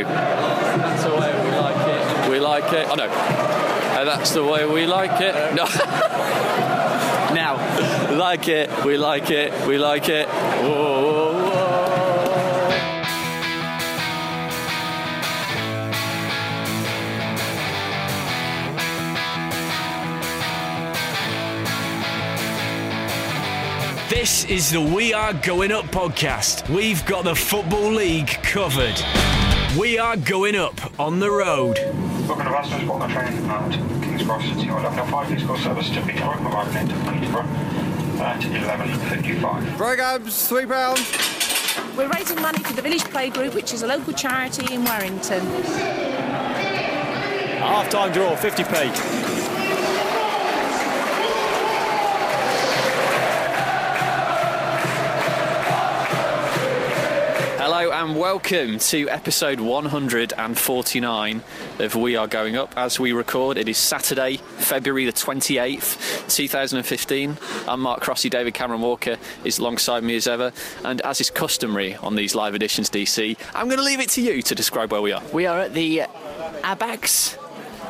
Here we. That's the way we like it. We like it. Oh no. Uh, that's the way we like it. No. now. Like it. We like it. We like it. Whoa, whoa, whoa. This is the We Are Going Up podcast. We've got the Football League covered. We are going up on the road. Welcome to Rasmus Walker Training at King's Cross. You're looking at five physical service to Peterborough, arriving into Peterborough at 11.55. Programs, three pounds. We're raising money for the Village Play Group, which is a local charity in Werrington. Half time draw, 50p. Hello and welcome to episode 149 of We Are Going Up. As we record, it is Saturday, February the 28th, 2015. I'm Mark Crossy, David Cameron Walker is alongside me as ever. And as is customary on these live editions, DC, I'm going to leave it to you to describe where we are. We are at the Abax.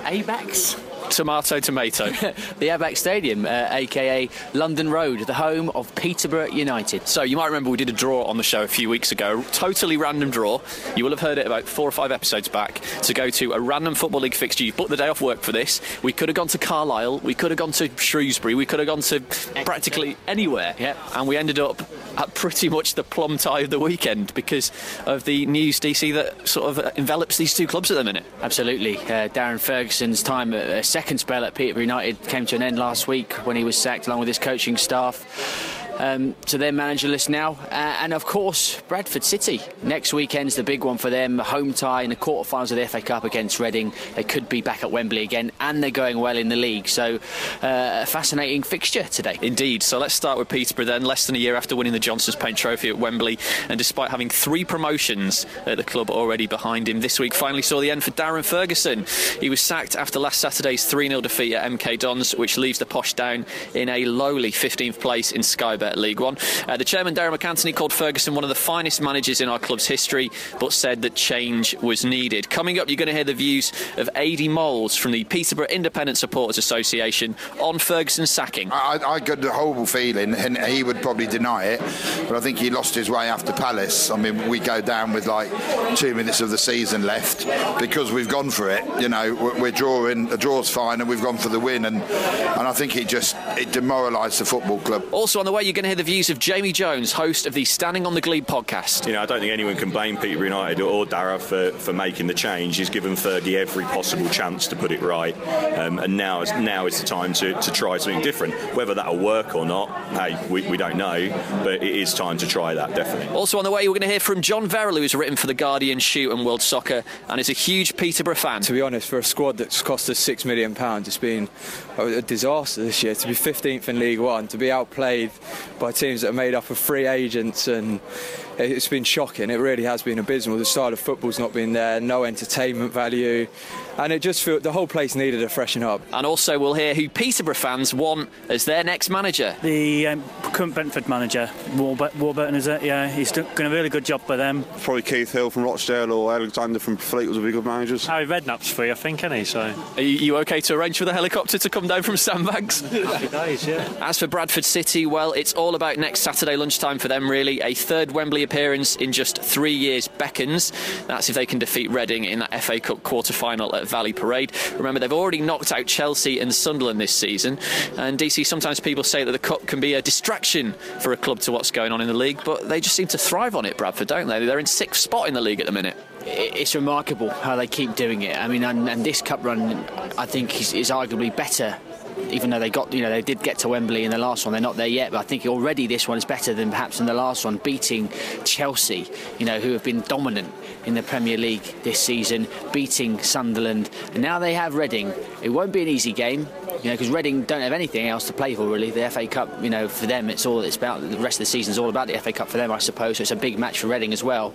Abax? Tomato, tomato. the Abax Stadium, uh, aka London Road, the home of Peterborough United. So you might remember we did a draw on the show a few weeks ago. Totally random draw. You will have heard it about four or five episodes back to go to a random football league fixture. You booked the day off work for this. We could have gone to Carlisle. We could have gone to Shrewsbury. We could have gone to practically anywhere. Yep. And we ended up at pretty much the plum tie of the weekend because of the news DC that sort of envelops these two clubs at the minute. Absolutely. Uh, Darren Ferguson's time, at a second spell at Peterborough United, came to an end last week when he was sacked along with his coaching staff. Um, to their manager list now, uh, and of course Bradford City. Next weekend's the big one for them. Home tie in the quarterfinals of the FA Cup against Reading. They could be back at Wembley again, and they're going well in the league. So, uh, a fascinating fixture today. Indeed. So let's start with Peterborough then. Less than a year after winning the Johnstone's Paint Trophy at Wembley, and despite having three promotions at the club already behind him, this week finally saw the end for Darren Ferguson. He was sacked after last Saturday's 3 0 defeat at MK Dons, which leaves the Posh down in a lowly 15th place in Sky Bet League One. Uh, the chairman, Darren MacAnthony, called Ferguson one of the finest managers in our club's history, but said that change was needed. Coming up, you're going to hear the views of Adi Moles from the Peterborough Independent Supporters Association on Ferguson's sacking. I, I got a horrible feeling, and he would probably deny it, but I think he lost his way after Palace. I mean, we go down with like two minutes of the season left because we've gone for it. You know, we're, we're drawing, the draw's fine, and we've gone for the win, and and I think it just it demoralised the football club. Also on the way, you're going to hear the views of Jamie Jones, host of the Standing on the Glebe podcast. You know, I don't think anyone can blame Peter United or Darragh for, for making the change. He's given Fergie every possible chance to put it right, um, and now is now is the time to, to try something different. Whether that'll work or not, hey, we, we don't know, but it is time to try that definitely. Also on the way, we're going to hear from John Verrill, who's written for the Guardian, Shoot, and World Soccer, and is a huge Peterborough fan. To be honest, for a squad that's cost us six million pounds, it's been a disaster this year. To be 15th in League One, to be outplayed by teams that are made up of free agents, and it's been shocking. It really has been abysmal. The style of football's not been there, no entertainment value, and it just felt the whole place needed a freshen up. And also, we'll hear who Peterborough fans want as their next manager. The um, current Brentford manager, Warburton, Warburton, is it? Yeah, he's done a really good job by them. Probably Keith Hill from Rochdale or Alexander from Fleet was a be good managers. Harry Redknapp's free, I think, isn't he? So. Are you, you okay to arrange for the helicopter to come down from Sandbanks? Happy days, yeah. As for Bradford City, well, it's all about next Saturday lunchtime for them, really. A third Wembley appearance in just three years beckons. That's if they can defeat Reading in that FA Cup quarter final at Valley Parade. Remember, they've already knocked out Chelsea and Sunderland this season. And DC, sometimes people say that the Cup can be a distraction for a club to what's going on in the league, but they just seem to thrive on it, Bradford, don't they? They're in sixth spot in the league at the minute. It's remarkable how they keep doing it. I mean, and, and this cup run, I think, is, is arguably better even though they got, you know, they did get to Wembley in the last one, they're not there yet. But I think already this one is better than perhaps in the last one, beating Chelsea, you know, who have been dominant in the Premier League this season, beating Sunderland, and now they have Reading. It won't be an easy game, you know, because Reading don't have anything else to play for really. The FA Cup, you know, for them, it's all it's about. The rest of the season is all about the FA Cup for them, I suppose. So it's a big match for Reading as well.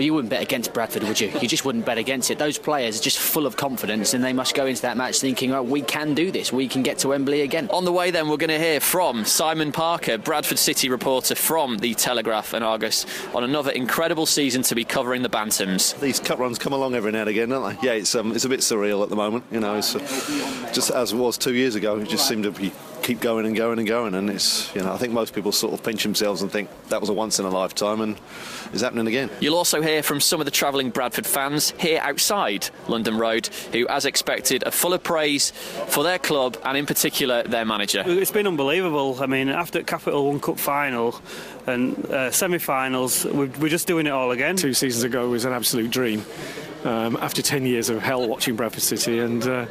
But you wouldn't bet against Bradford, would you? You just wouldn't bet against it. Those players are just full of confidence, and they must go into that match thinking, "Oh, we can do this. We can get to Wembley again." On the way, then, we're going to hear from Simon Parker, Bradford City reporter from the Telegraph and Argus, on another incredible season to be covering the Bantams. These cup runs come along every now and again, don't they? Yeah, it's um, it's a bit surreal at the moment. You know, it's uh, just as it was two years ago. It just seemed to be keep going and going and going, and it's you know I think most people sort of pinch themselves and think that was a once in a lifetime, and it's happening again. You'll also hear from some of the travelling Bradford fans here outside London Road, who, as expected, are full of praise for their club and, in particular, their manager. It's been unbelievable. I mean, after Capital One Cup final and uh, semi-finals, we're, we're just doing it all again. Two seasons ago was an absolute dream. Um, after 10 years of hell watching Bradford City, and uh,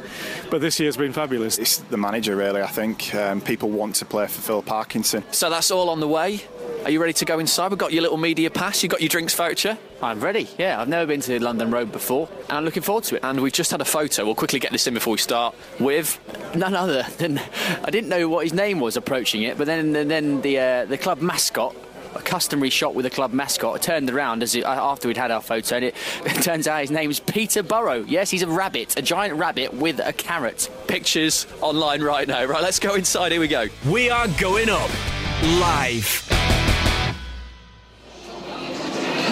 but this year's been fabulous. It's the manager, really. I think um, people want to play for Phil Parkinson. So that's all on the way. Are you ready to go inside? We've got your little media pass. You've got your drinks voucher. I'm ready. Yeah, I've never been to London Road before, and I'm looking forward to it. And we've just had a photo. We'll quickly get this in before we start with none other than I didn't know what his name was approaching it, but then then the uh, the club mascot a customary shot with the club mascot. I turned around as it, uh, after we'd had our photo, and it, it turns out his name's Peter Burrow. Yes, he's a rabbit, a giant rabbit with a carrot. Pictures online right now. Right, let's go inside. Here we go. We are going up live.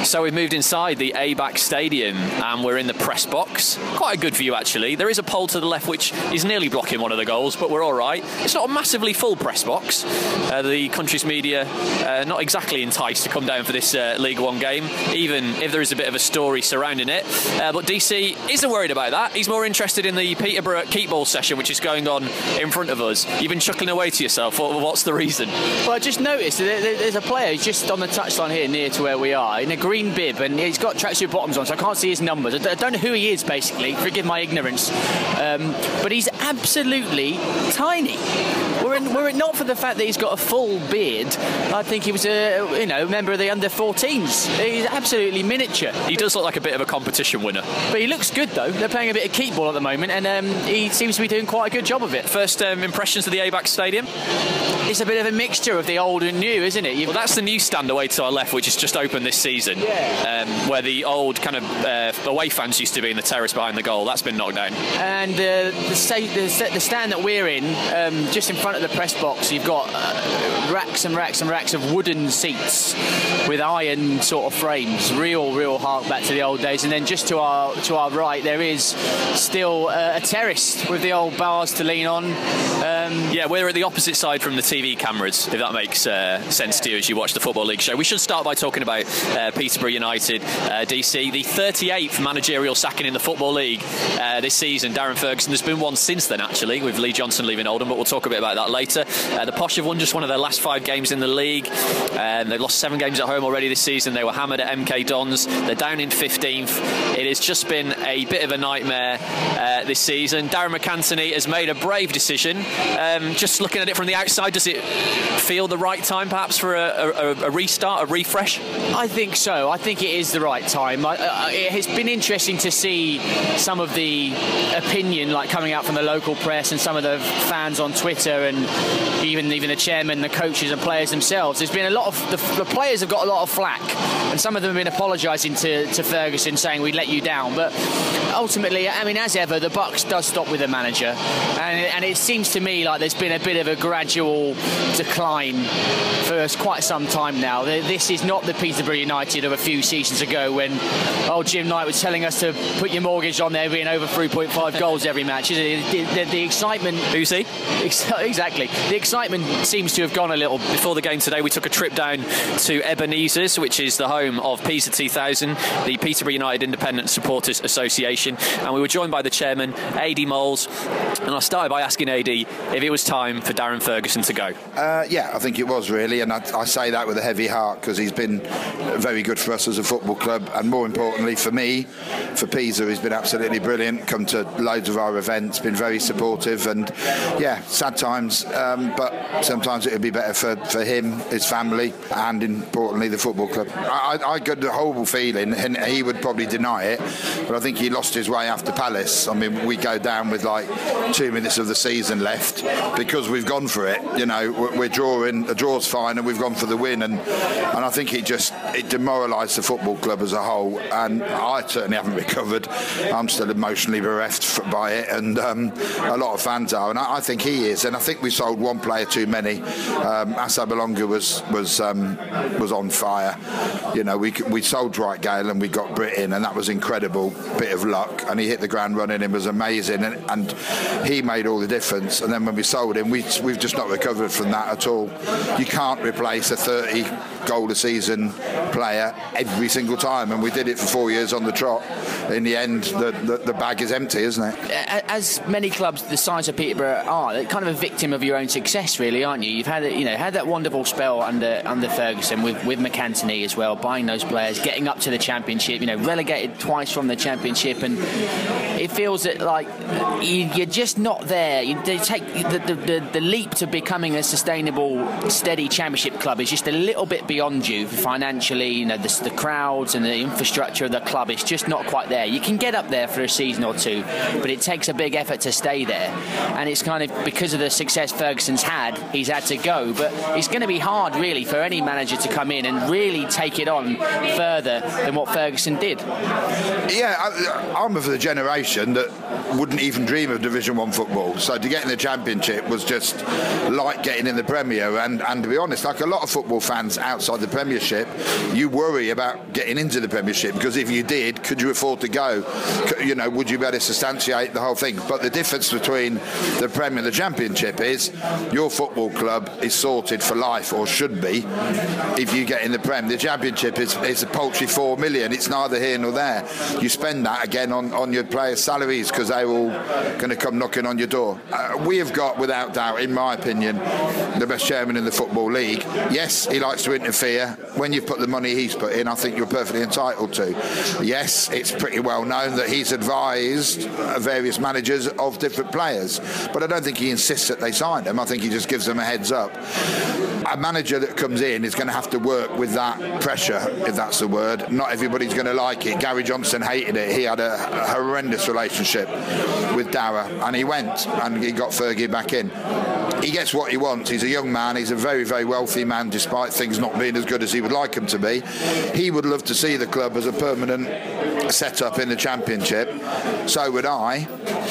So we've moved inside the ABAX Stadium and we're in the press box. Quite a good view actually. There is a pole to the left which is nearly blocking one of the goals, but we're all right. It's not a massively full press box. Uh, the country's media uh, not exactly enticed to come down for this uh, League One game, even if there is a bit of a story surrounding it. Uh, but DC isn't worried about that. He's more interested in the Peterborough Keepball session, which is going on in front of us. You've been chuckling away to yourself. What's the reason? Well, I just noticed there's a player just on the touchline here near to where we are in a green bib and he's got tracksuit bottoms on, so I can't see his numbers. I don't know who he is, basically. Forgive my ignorance. Um, but he's absolutely tiny. Were it, were it, not for the fact that he's got a full beard, I think he was a you know member of the under 14s. He's absolutely miniature. He does look like a bit of a competition winner. But he looks good though. They're playing a bit of keep ball at the moment, and um, he seems to be doing quite a good job of it. First um, impressions of the ABAX Stadium? It's a bit of a mixture of the old and new, isn't it? You've... Well, that's the new stand away to our left, which has just opened this season. Yeah. Um, where the old kind of uh, away fans used to be in the terrace behind the goal. That's been knocked down. And uh, the, the, the, stand that we're in, um, just in front of the press box, you've got uh, racks and racks and racks of wooden seats with iron sort of frames. Real, real hark back to the old days. And then just to our to our right, there is still uh, a terrace with the old bars to lean on. Um, yeah, we're at the opposite side from the TV cameras, if that makes uh, sense to you as you watch the Football League show. We should start by talking about uh, Peterborough United, uh, DC, the 38th managerial sacking in the Football League uh, this season. Darren Ferguson, there's been one since then, actually, with Lee Johnson leaving Oldham, but we'll talk a bit about that later. Uh, the Posh have won just one of their last five games in the league. Um, they've lost seven games at home already this season. They were hammered at MK Dons. They're down in 15th. It has just been a bit of a nightmare uh, this season. Darren MacAnthony has made a brave decision. Um, just looking at it from the outside, does it feel the right time perhaps for a, a, a restart, a refresh? I think so. I think it is the right time. I, uh, it has been interesting to see some of the opinion like coming out from the local press and some of the fans on Twitter and even even the chairman, the coaches and players themselves. There's been a lot of the, the players have got a lot of flack and some of them have been apologising to, to Ferguson saying we let you down. But ultimately, I mean, as ever, the bucks does stop with the manager, and, and it seems to me like there's been a bit of a gradual decline for quite some time now. This is not the Peterborough United of a few seasons ago when old Jim Knight was telling us to put your mortgage on there being over 3.5 goals every match. The, the, the excitement. Who's he? Exactly. The excitement seems to have gone a little. Before the game today, we took a trip down to Ebenezer's, which is the home of Pisa 2000, the Peterborough United Independent Supporters Association, and we were joined by the chairman, AD Moles. And I started by asking AD if it was time for Darren Ferguson to go. Uh, yeah, I think it was really, and I, I say that with a heavy heart because he's been very good for us as a football club, and more importantly for me, for Pisa, he's been absolutely brilliant. Come to loads of our events, been very supportive, and yeah, sad times, um, but sometimes it would be better for, for him, his family, and importantly the football club. I, I got a horrible feeling, and he would probably deny it, but I think he lost his way after Palace. I mean, we go down with like two minutes of the season left because we've gone for it. You know, we're drawing, a draw's fine, and we've gone for the win, and and I think it just it demoralised the football club as a whole, and I certainly haven't recovered. I'm still emotionally bereft by it, and um, a lot of fans are, and I, I, think he is, and I think we sold one player too many. Um, Asa was was um, was on fire. You know, we we sold Dwight Gayle and we got Britt in, and that was incredible bit of luck, and he hit the ground running and was amazing, and, and he made all the difference. And then when we sold him, we we've just not recovered from that at all. You can't replace a 30 goal a season player every single time, and we did it for four years on the trot. In the end, the, the, the bag is empty, isn't it? As many clubs the size of Peterborough are, kind of a victim of your own success, really, aren't you? You've had you know had that wonderful spell under under Ferguson with with MacAnthony as well, buying those players, getting up to the championship. You know, relegated twice from the championship, and it feels that like you, are just not there. You, take the, the, the leap to becoming a sustainable, steady championship club is just a little bit beyond you financially. You know, the, the crowds and the infrastructure of the club is just not quite there. You can get up there for a season or two, but it takes a big effort to stay there. And it's kind of because of the success Ferguson's had, he's had to go. But it's going to be hard, really, for any manager to come in and really take it on further than what Ferguson did. Yeah, I, am of the generation that wouldn't even dream of Division One football. So to get in the Championship was just like getting in the Premier. And, and to be honest, like a lot of football fans outside the Premiership, you worry about getting into the Premiership because if you did, could you afford to go? You know, would you be able to substantiate the whole thing? But the difference between the Premier and the Championship is your football club is sorted for life or should be if you get in the Prem. The Championship is, is a paltry four million. It's neither here nor there. You spend that again on, on your players' salaries because they're all going to come knocking on your door. Uh, we have got, without doubt, in my opinion, the best chairman in the Football League. Yes, he likes to interfere. When you've put the money he's put in, I think you're perfectly entitled to. Yes, it's pretty well known that he's advised various managers of different players, but I don't think he insists that they sign them. I think he just gives them a heads up. A manager that comes in is going to have to work with that pressure, if that's the word. Not everybody's going to like it. Gary Johnson hated it. He had a horrendous relationship with Darragh, and he went and he got Fergie back in. He gets what he wants. He's a young man. He's a very, very wealthy man, despite things not being as good as he would like them to be. He would love to see the club as a permanent set up in the championship. So would I.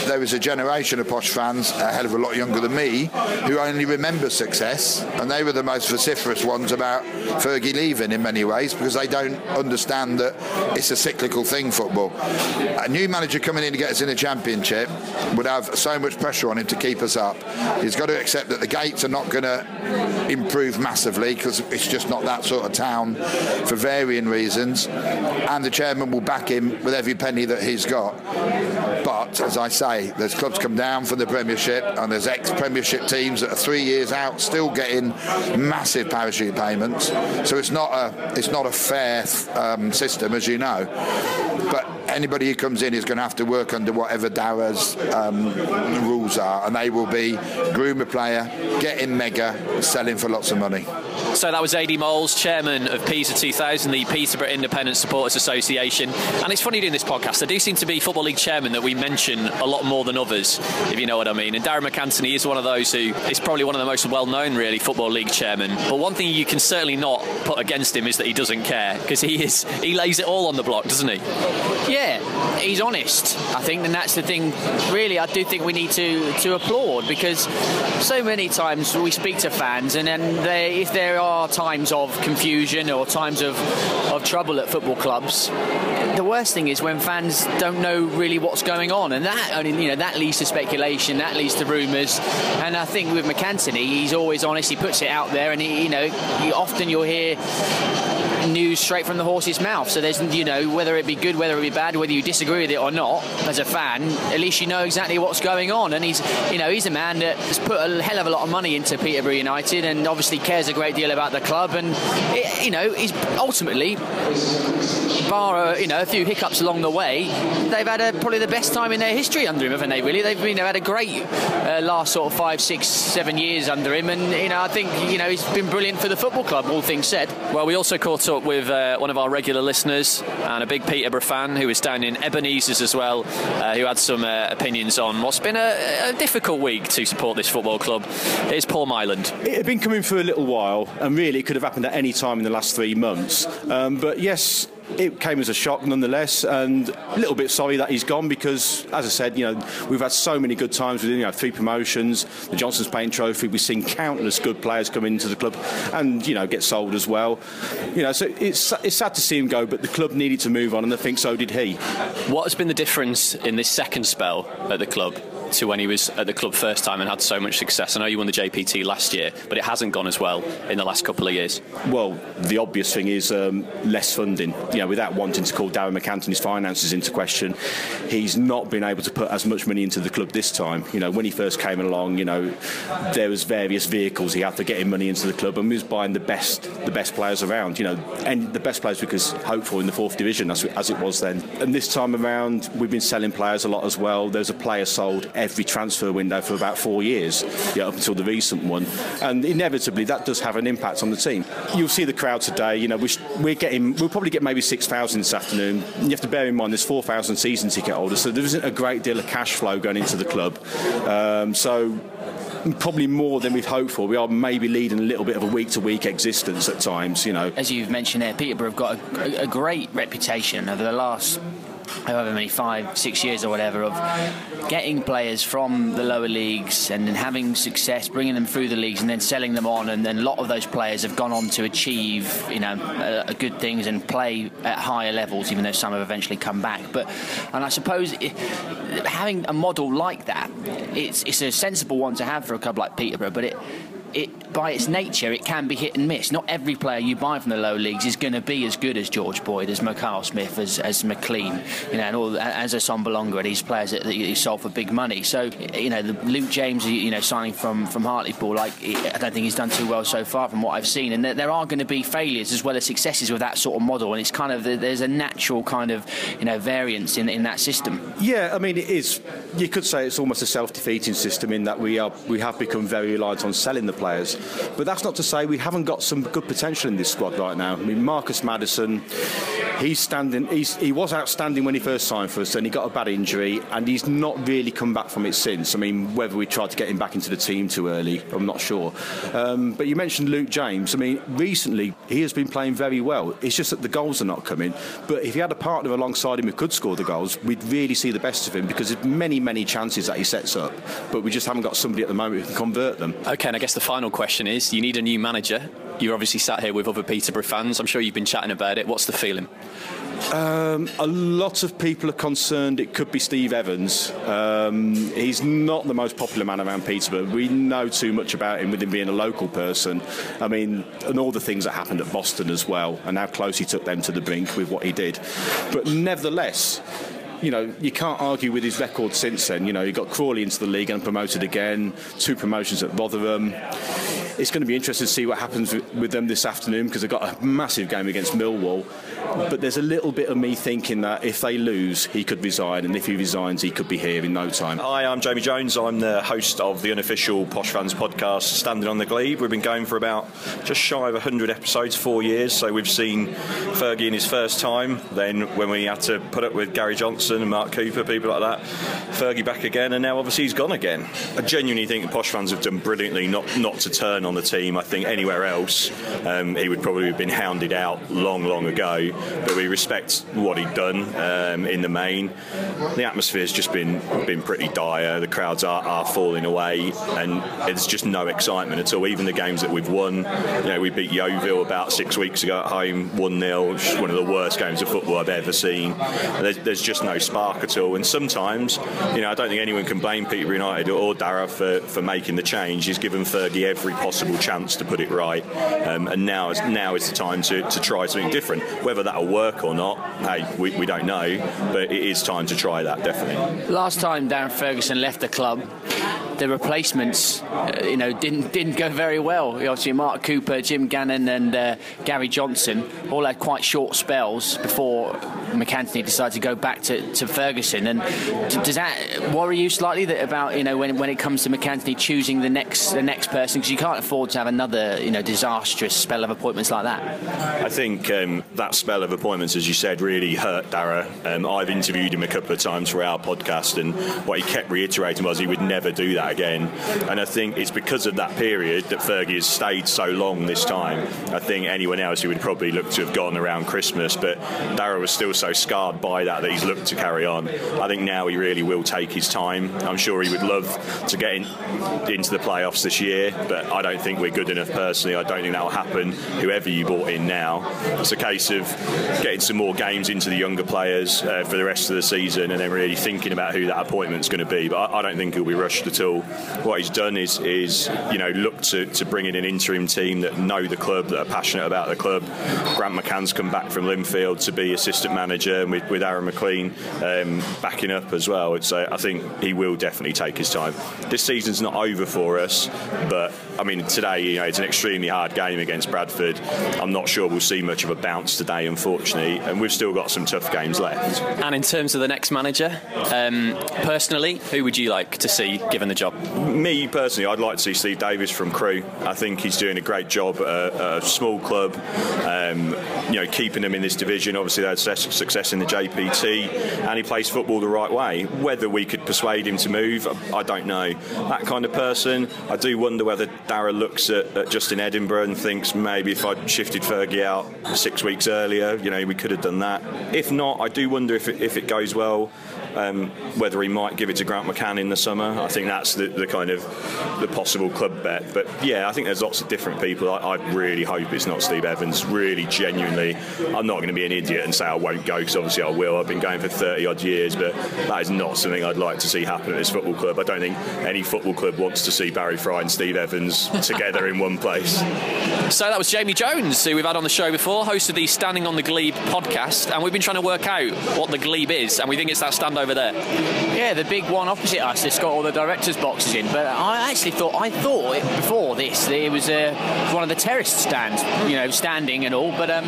There was a generation of posh fans, a hell of a lot younger than me, who only remember success, and they were the most vociferous ones about Fergie leaving in many ways because they don't understand that it's a cyclical thing, football. A new manager coming in to get us in the championship would have so much pressure on him to keep us up. He's got to accept that the gates are not going to improve massively because it's just not that sort of town for varying reasons, and the chairman will back him with every penny that he's got. But as I say, there's clubs come down from the Premiership, and there's ex-Premiership teams that are three years out still getting massive parachute payments. So it's not a it's not a fair um, system, as you know. But anybody who comes in is going to have to work under whatever Darragh's um, rules are, and they will be groom a player, get him mega, sell him for lots of money. So that was Adi Moles, chairman of Pisa 2000, the Peterborough Independent Supporters Association. And it's funny doing this podcast. There do seem to be Football League chairman that we mention a lot more than others, if you know what I mean. And Darragh MacAnthony is one of those who is probably one of the most well known, really, Football League chairman. But one thing you can certainly not put against him is that he doesn't care, because he is he lays it all on the block, doesn't he? Yeah, he's honest, I think, and that's the thing. Really, I do think we need to, to applaud because so many times we speak to fans, and then they, if there are times of confusion or times of, of trouble at football clubs, the worst thing is when fans don't know really what's going on and that only you know that leads to speculation, that leads to rumours, and I think with MacAnthony, he's always honest. He puts it out there, and he, you know, often you'll hear news straight from the horse's mouth. So there's, you know, whether it be good, whether it be bad, whether you disagree with it or not, as a fan, at least you know exactly what's going on. And he's, you know, he's a man that has put a hell of a lot of money into Peterborough United, and obviously cares a great deal about the club. And it, you know, he's ultimately bar uh, you know a few hiccups along the way, they've had a, probably the best time in their history under him, haven't they? Really, they've you know, had a great uh, last sort of five, six, seven years under him, and you know I think you know he's been brilliant for the football club. All things said. Well, we also caught up with uh, one of our regular listeners and a big Peterborough fan who was down in Ebenezer's as well, uh, who had some uh, opinions on what's been a, a, difficult week to support this football club. It's Paul Myland. It had been coming for a little while, and really it could have happened at any time in the last three months. Um, but yes, it came as a shock nonetheless, and a little bit sorry that he's gone because, as I said, you know we've had so many good times with him. You know, three promotions, the Johnstone's Paint Trophy. We've seen countless good players come into the club, and you know get sold as well. You know, so it's it's sad to see him go, but the club needed to move on, and I think so did he. What has been the difference in this second spell at the club? To when he was at the club first time and had so much success. I know you won the JPT last year, but it hasn't gone as well in the last couple of years. Well, the obvious thing is um, less funding. You know, without wanting to call Darren MacAnthony's finances into question, he's not been able to put as much money into the club this time. You know, when he first came along, you know, there was various vehicles he had for getting money into the club, and he was buying the best, the best players around. You know, and the best players because hopeful in the fourth division as, as it was then. And this time around, we've been selling players a lot as well. There's a player sold every transfer window for about four years, yeah, up until the recent one. And inevitably, that does have an impact on the team. You'll see the crowd today. You know, we're getting, we'll probably get maybe 6,000 this afternoon. You have to bear in mind there's 4,000 season ticket holders, so there isn't a great deal of cash flow going into the club. Um, so probably more than we've hoped for. We are maybe leading a little bit of a week to week existence at times, you know. As you've mentioned there, Peterborough have got a, a great reputation over the last however many five, six years or whatever of getting players from the lower leagues and then having success, bringing them through the leagues and then selling them on. And then a lot of those players have gone on to achieve, you know, uh, good things and play at higher levels, even though some have eventually come back. But and I suppose it, having a model like that, it's it's a sensible one to have for a club like Peterborough, but it it by its nature it can be hit and miss. Not every player you buy from the low leagues is going to be as good as George Boyd, as Mackail-Smith, as, as McLean, you know, and all as a Assombalonga, these players that, that you sold for big money. So you know, the Luke James, you know, signing from from Hartlepool, like I don't think he's done too well so far from what I've seen. And there, there are going to be failures as well as successes with that sort of model, and it's kind of there's a natural kind of you know variance in in that system. Yeah, I mean it is. You could say it's almost a self-defeating system in that we are we have become very reliant on selling the players. But that's not to say we haven't got some good potential in this squad right now. I mean, Marcus Maddison, he's standing. He's, he was outstanding when he first signed for us, and he got a bad injury, and he's not really come back from it since. I mean, whether we tried to get him back into the team too early, I'm not sure. Um, but you mentioned Luke James. I mean, recently he has been playing very well. It's just that the goals are not coming. But if he had a partner alongside him who could score the goals, we'd really see the best of him because there's many, many chances that he sets up. But we just haven't got somebody at the moment who can convert them. Okay, and I guess the final question is: you need a new manager. You're obviously sat here with other Peterborough fans. I'm sure you've been chatting about it. What's the feeling? Um, a lot of people are concerned it could be Steve Evans. Um, he's not the most popular man around Peterborough. We know too much about him with him being a local person. I mean, and all the things that happened at Boston as well, and how close he took them to the brink with what he did. But nevertheless, you know, you can't argue with his record since then. You know, he got Crawley into the league and promoted again, two promotions at Rotherham. It's going to be interesting to see what happens with them this afternoon because they've got a massive game against Millwall. But there's a little bit of me thinking that if they lose, he could resign, and if he resigns, he could be here in no time. Hi, I'm Jamie Jones. I'm the host of the unofficial Posh Fans podcast, Standing on the Glebe. We've been going for about just shy of 100 episodes, four years. So we've seen Fergie in his first time, then when we had to put up with Gary Johnson and Mark Cooper, people like that, Fergie back again, and now obviously he's gone again. I genuinely think Posh fans have done brilliantly not, not to turn on the team. I think anywhere else, um, he would probably have been hounded out long, long ago. But we respect what he'd done um, in the main. The atmosphere's just been been pretty dire. The crowds are, are falling away, and it's just no excitement at all. Even the games that we've won, you know, we beat Yeovil about six weeks ago at home, one 0 one of the worst games of football I've ever seen. There's, there's just no spark at all. And sometimes, you know, I don't think anyone can blame Peter United or Darragh for, for making the change. He's given Fergie every possible chance to put it right, um, and now is now is the time to, to try something different. Whether that'll work or not, hey, we, we don't know, but it is time to try that definitely. Last time Darren Ferguson left the club, the replacements, uh, you know, didn't didn't go very well. Obviously, Mark Cooper, Jim Gannon, and uh, Gary Johnson all had quite short spells before MacAnthony decided to go back to, to Ferguson. And does that worry you slightly that about you know when, when it comes to MacAnthony choosing the next the next person because you can't afford to have another you know disastrous spell of appointments like that. I think um, that spell of appointments, as you said, really hurt Darragh. Um, I've interviewed him a couple of times for our podcast, and what he kept reiterating was he would never do that again. And I think it's because of that period that Fergie has stayed so long this time. I think anyone else who would probably look to have gone around Christmas, but Darragh was still so scarred by that that he's looked to carry on. I think now he really will take his time. I'm sure he would love to get in, into the playoffs this year, but I don't think we're good enough personally. I don't think that will happen, whoever you brought in now. It's a case of getting some more games into the younger players uh, for the rest of the season and then really thinking about who that appointment's going to be. But I, I don't think he'll be rushed at all. What he's done is, is you know, look to, to bring in an interim team that know the club, that are passionate about the club. Grant McCann's come back from Linfield to be assistant manager and with, with Aaron McLean um, backing up as well. So I think he will definitely take his time. This season's not over for us, but I mean, today, you know, it's an extremely hard game against Bradford. I'm not sure we'll see much of a bounce today, unfortunately, and we've still got some tough games left. And in terms of the next manager, um, personally, who would you like to see given the job? Me personally, I'd like to see Steve Davis from Crewe. I think he's doing a great job at a, a small club, um, you know, keeping them in this division. Obviously, they had success in the JPT, and he plays football the right way. Whether we could persuade him to move, I don't know. That kind of person, I do wonder whether Darragh looks at, at Justin Edinburgh and thinks maybe if I'd shifted Fergie out six weeks earlier, you know, we could have done that. If not, I do wonder if it, if it goes well, um, whether he might give it to Grant McCann in the summer. I think that's the, the, kind of the possible club bet. But yeah, I think there's lots of different people. I, I really hope it's not Steve Evans. Really, genuinely, I'm not going to be an idiot and say I won't go because obviously I will. I've been going for 30 odd years, but that is not something I'd like to see happen at this football club. I don't think any football club wants to see Barry Fry and Steve Evans together in one place. So that was Jamie Jones, who we've had on the show before, host of the Standing on the Glebe podcast, and we've been trying to work out what the Glebe is, and we think it's that stand over there. Yeah, the big one opposite us. It's got all the directors' boxes in. But I actually thought I thought before this it was uh, one of the terrace stands, you know, standing and all. But um,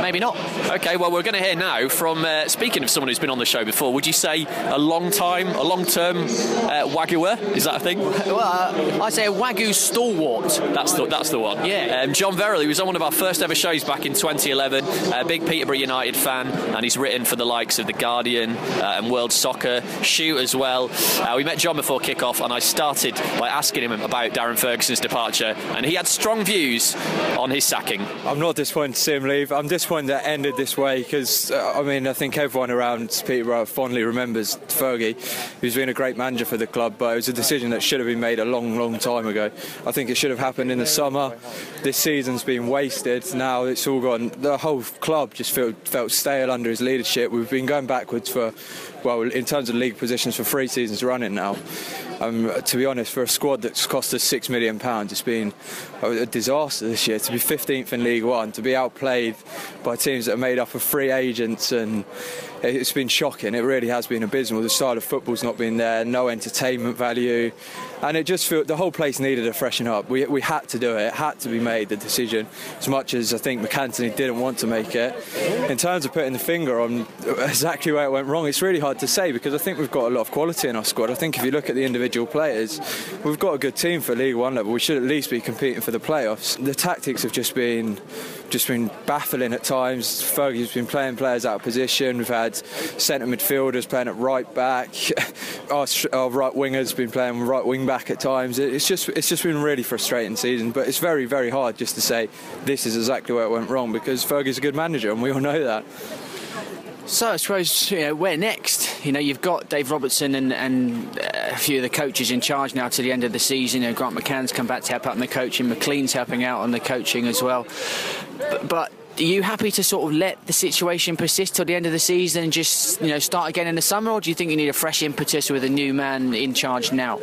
maybe not. Okay, well we're going to hear now from. Uh, speaking of someone who's been on the show before, would you say a long time, a long term uh, waguer? Is that a thing? Well, uh, I say a wagyu stalwart. That's the that's the one. Yeah. Um, John Verrill, he was on one of our first ever shows back in 2011. A big Peterborough United fan, and he's written for the likes of the Guardian uh, and World Soccer, Shoot as well. Uh, we met John before kick-off, and I started by asking him about Darren Ferguson's departure, and he had strong views on his sacking. I'm not disappointed to see him leave. I'm disappointed that it ended this way because, uh, I mean, I think everyone around Peterborough fondly remembers Fergie, who's been a great manager for the club, but it was a decision that should have been made a long, long time ago. I think it should have happened in the summer. This season's been wasted. Now it's all gone. The whole club just felt, felt stale under his leadership. We've been going backwards for, well, in terms of league positions for three seasons running now. Um, to be honest, for a squad that's cost us six million pounds, it's been a disaster this year. To be 15th in League One, to be outplayed by teams that are made up of free agents, and it's been shocking. It really has been abysmal. The style of football's not been there. No entertainment value, and it just felt the whole place needed a freshen up. We, we had to do it. It had to be made the decision. As much as I think MacAnthony didn't want to make it. In terms of putting the finger on exactly where it went wrong, it's really hard to say because I think we've got a lot of quality in our squad. I think if you look at the individual individual players. We've got a good team for League One level. We should at least be competing for the playoffs. The tactics have just been just been baffling at times. Fergie's been playing players out of position. We've had centre midfielders playing at right back. our, our right wingers been playing right wing back at times. It's just it's just been really frustrating season. But it's very very hard just to say this is exactly where it went wrong because Fergie's a good manager and we all know that. So I suppose you know where next. You know you've got Dave Robertson and, and uh, a few of the coaches in charge now to the end of the season. You know, Grant McCann's come back to help out in the coaching. McLean's helping out on the coaching as well. But, but are you happy to sort of let the situation persist till the end of the season and just you know start again in the summer, or do you think you need a fresh impetus with a new man in charge now?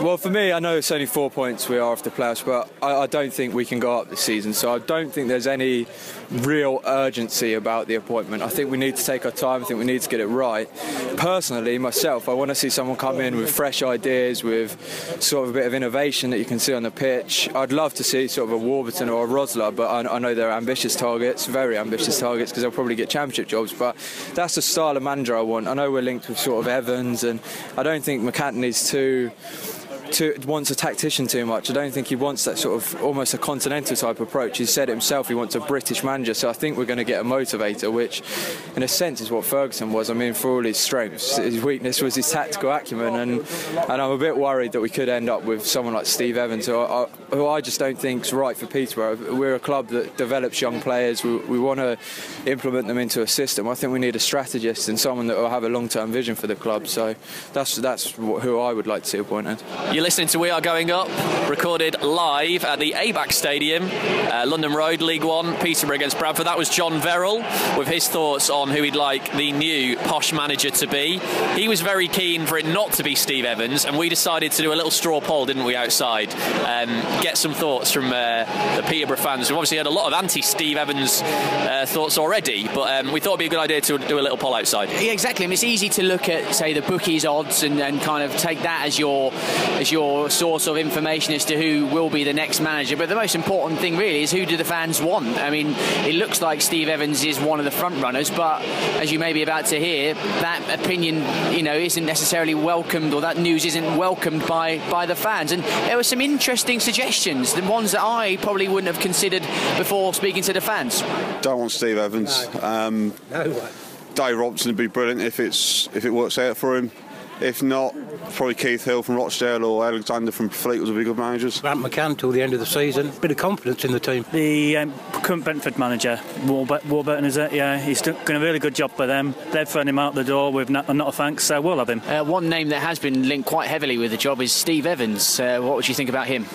Well, for me, I know it's only four points we are off the playoffs, but I, I, don't think we can go up this season. So I don't think there's any real urgency about the appointment. I think we need to take our time. I think we need to get it right. Personally, myself, I want to see someone come in with fresh ideas, with sort of a bit of innovation that you can see on the pitch. I'd love to see sort of a Warburton or a Rosler, but I, I know they're ambitious targets, very ambitious targets, because they'll probably get championship jobs. But that's the style of manager I want. I know we're linked with sort of Evans, and I don't think McCann needs to too, wants a tactician too much. I don't think he wants that sort of almost a continental type approach. He said himself he wants a British manager, so I think we're going to get a motivator, which in a sense is what Ferguson was. I mean, for all his strengths, his weakness was his tactical acumen, and and I'm a bit worried that we could end up with someone like Steve Evans, who I, who I just don't think is right for Peterborough. We're a club that develops young players. We, we want to implement them into a system. I think we need a strategist and someone that will have a long-term vision for the club. So that's that's who I would like to see appointed. You're listening to We Are Going Up, recorded live at the ABAX Stadium, uh, London Road, League One, Peterborough against Bradford. That was John Verrill with his thoughts on who he'd like the new posh manager to be. He was very keen for it not to be Steve Evans, and we decided to do a little straw poll, didn't we, outside? Um, get some thoughts from uh, the Peterborough fans. We've obviously had a lot of anti Steve Evans uh, thoughts already, but um, we thought it'd be a good idea to do a little poll outside. Yeah, exactly. I mean, it's easy to look at, say, the bookies' odds and, and kind of take that as your as your source of information as to who will be the next manager. But the most important thing really is who do the fans want? I mean, it looks like Steve Evans is one of the front runners, but as you may be about to hear, that opinion, you know, isn't necessarily welcomed or that news isn't welcomed by by the fans. And there were some interesting suggestions, the ones that I probably wouldn't have considered before speaking to the fans. Don't want Steve Evans. No. Um, no. Dave Robson would be brilliant if it's if it works out for him. If not, probably Keith Hill from Rochdale or Alexander from Fleetwood will be good managers. Grant McCann till the end of the season. Bit of confidence in the team. The um, current Brentford manager, Warburton, is it? Yeah, he's doing a really good job for them. They've thrown him out the door with not, not a thanks, so we'll have him. Uh, one name that has been linked quite heavily with the job is Steve Evans. Uh, what would you think about him?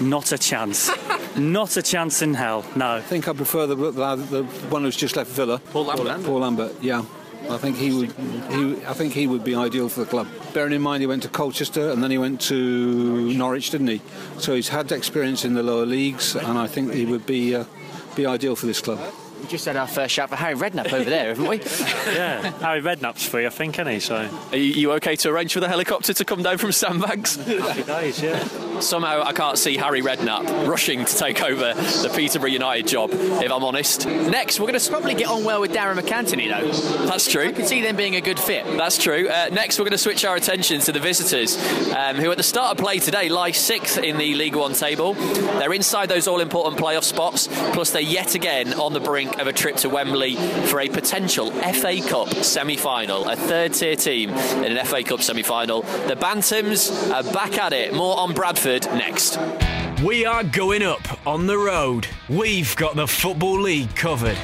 Not a chance. Not a chance in hell. No. I think I prefer the, the, the one who's just left Villa. Paul Lambert. Paul Lambert. Yeah. I think he would. He, I think he would be ideal for the club. Bearing in mind he went to Colchester and then he went to Norwich, didn't he? So he's had experience in the lower leagues, and I think he would be uh, be ideal for this club. We just had our first shout for Harry Redknapp over there, haven't we? yeah, Harry Redknapp's free, I think, isn't he? So, are you, you okay to arrange for the helicopter to come down from Sandbanks? Happy days, yeah. Somehow I can't see Harry Redknapp rushing to take over the Peterborough United job, if I'm honest. Next, we're going to probably get on well with Darren MacAnthony, though. That's true. I can see them being a good fit. That's true. Uh, next, we're going to switch our attention to the visitors, um, who at the start of play today lie sixth in the League One table. They're inside those all-important playoff spots, plus they're yet again on the brink of a trip to Wembley for a potential FA Cup semi-final. A third-tier team in an FA Cup semi-final. The Bantams are back at it. More on Bradford next. We are going up on the road. We've got the Football League covered.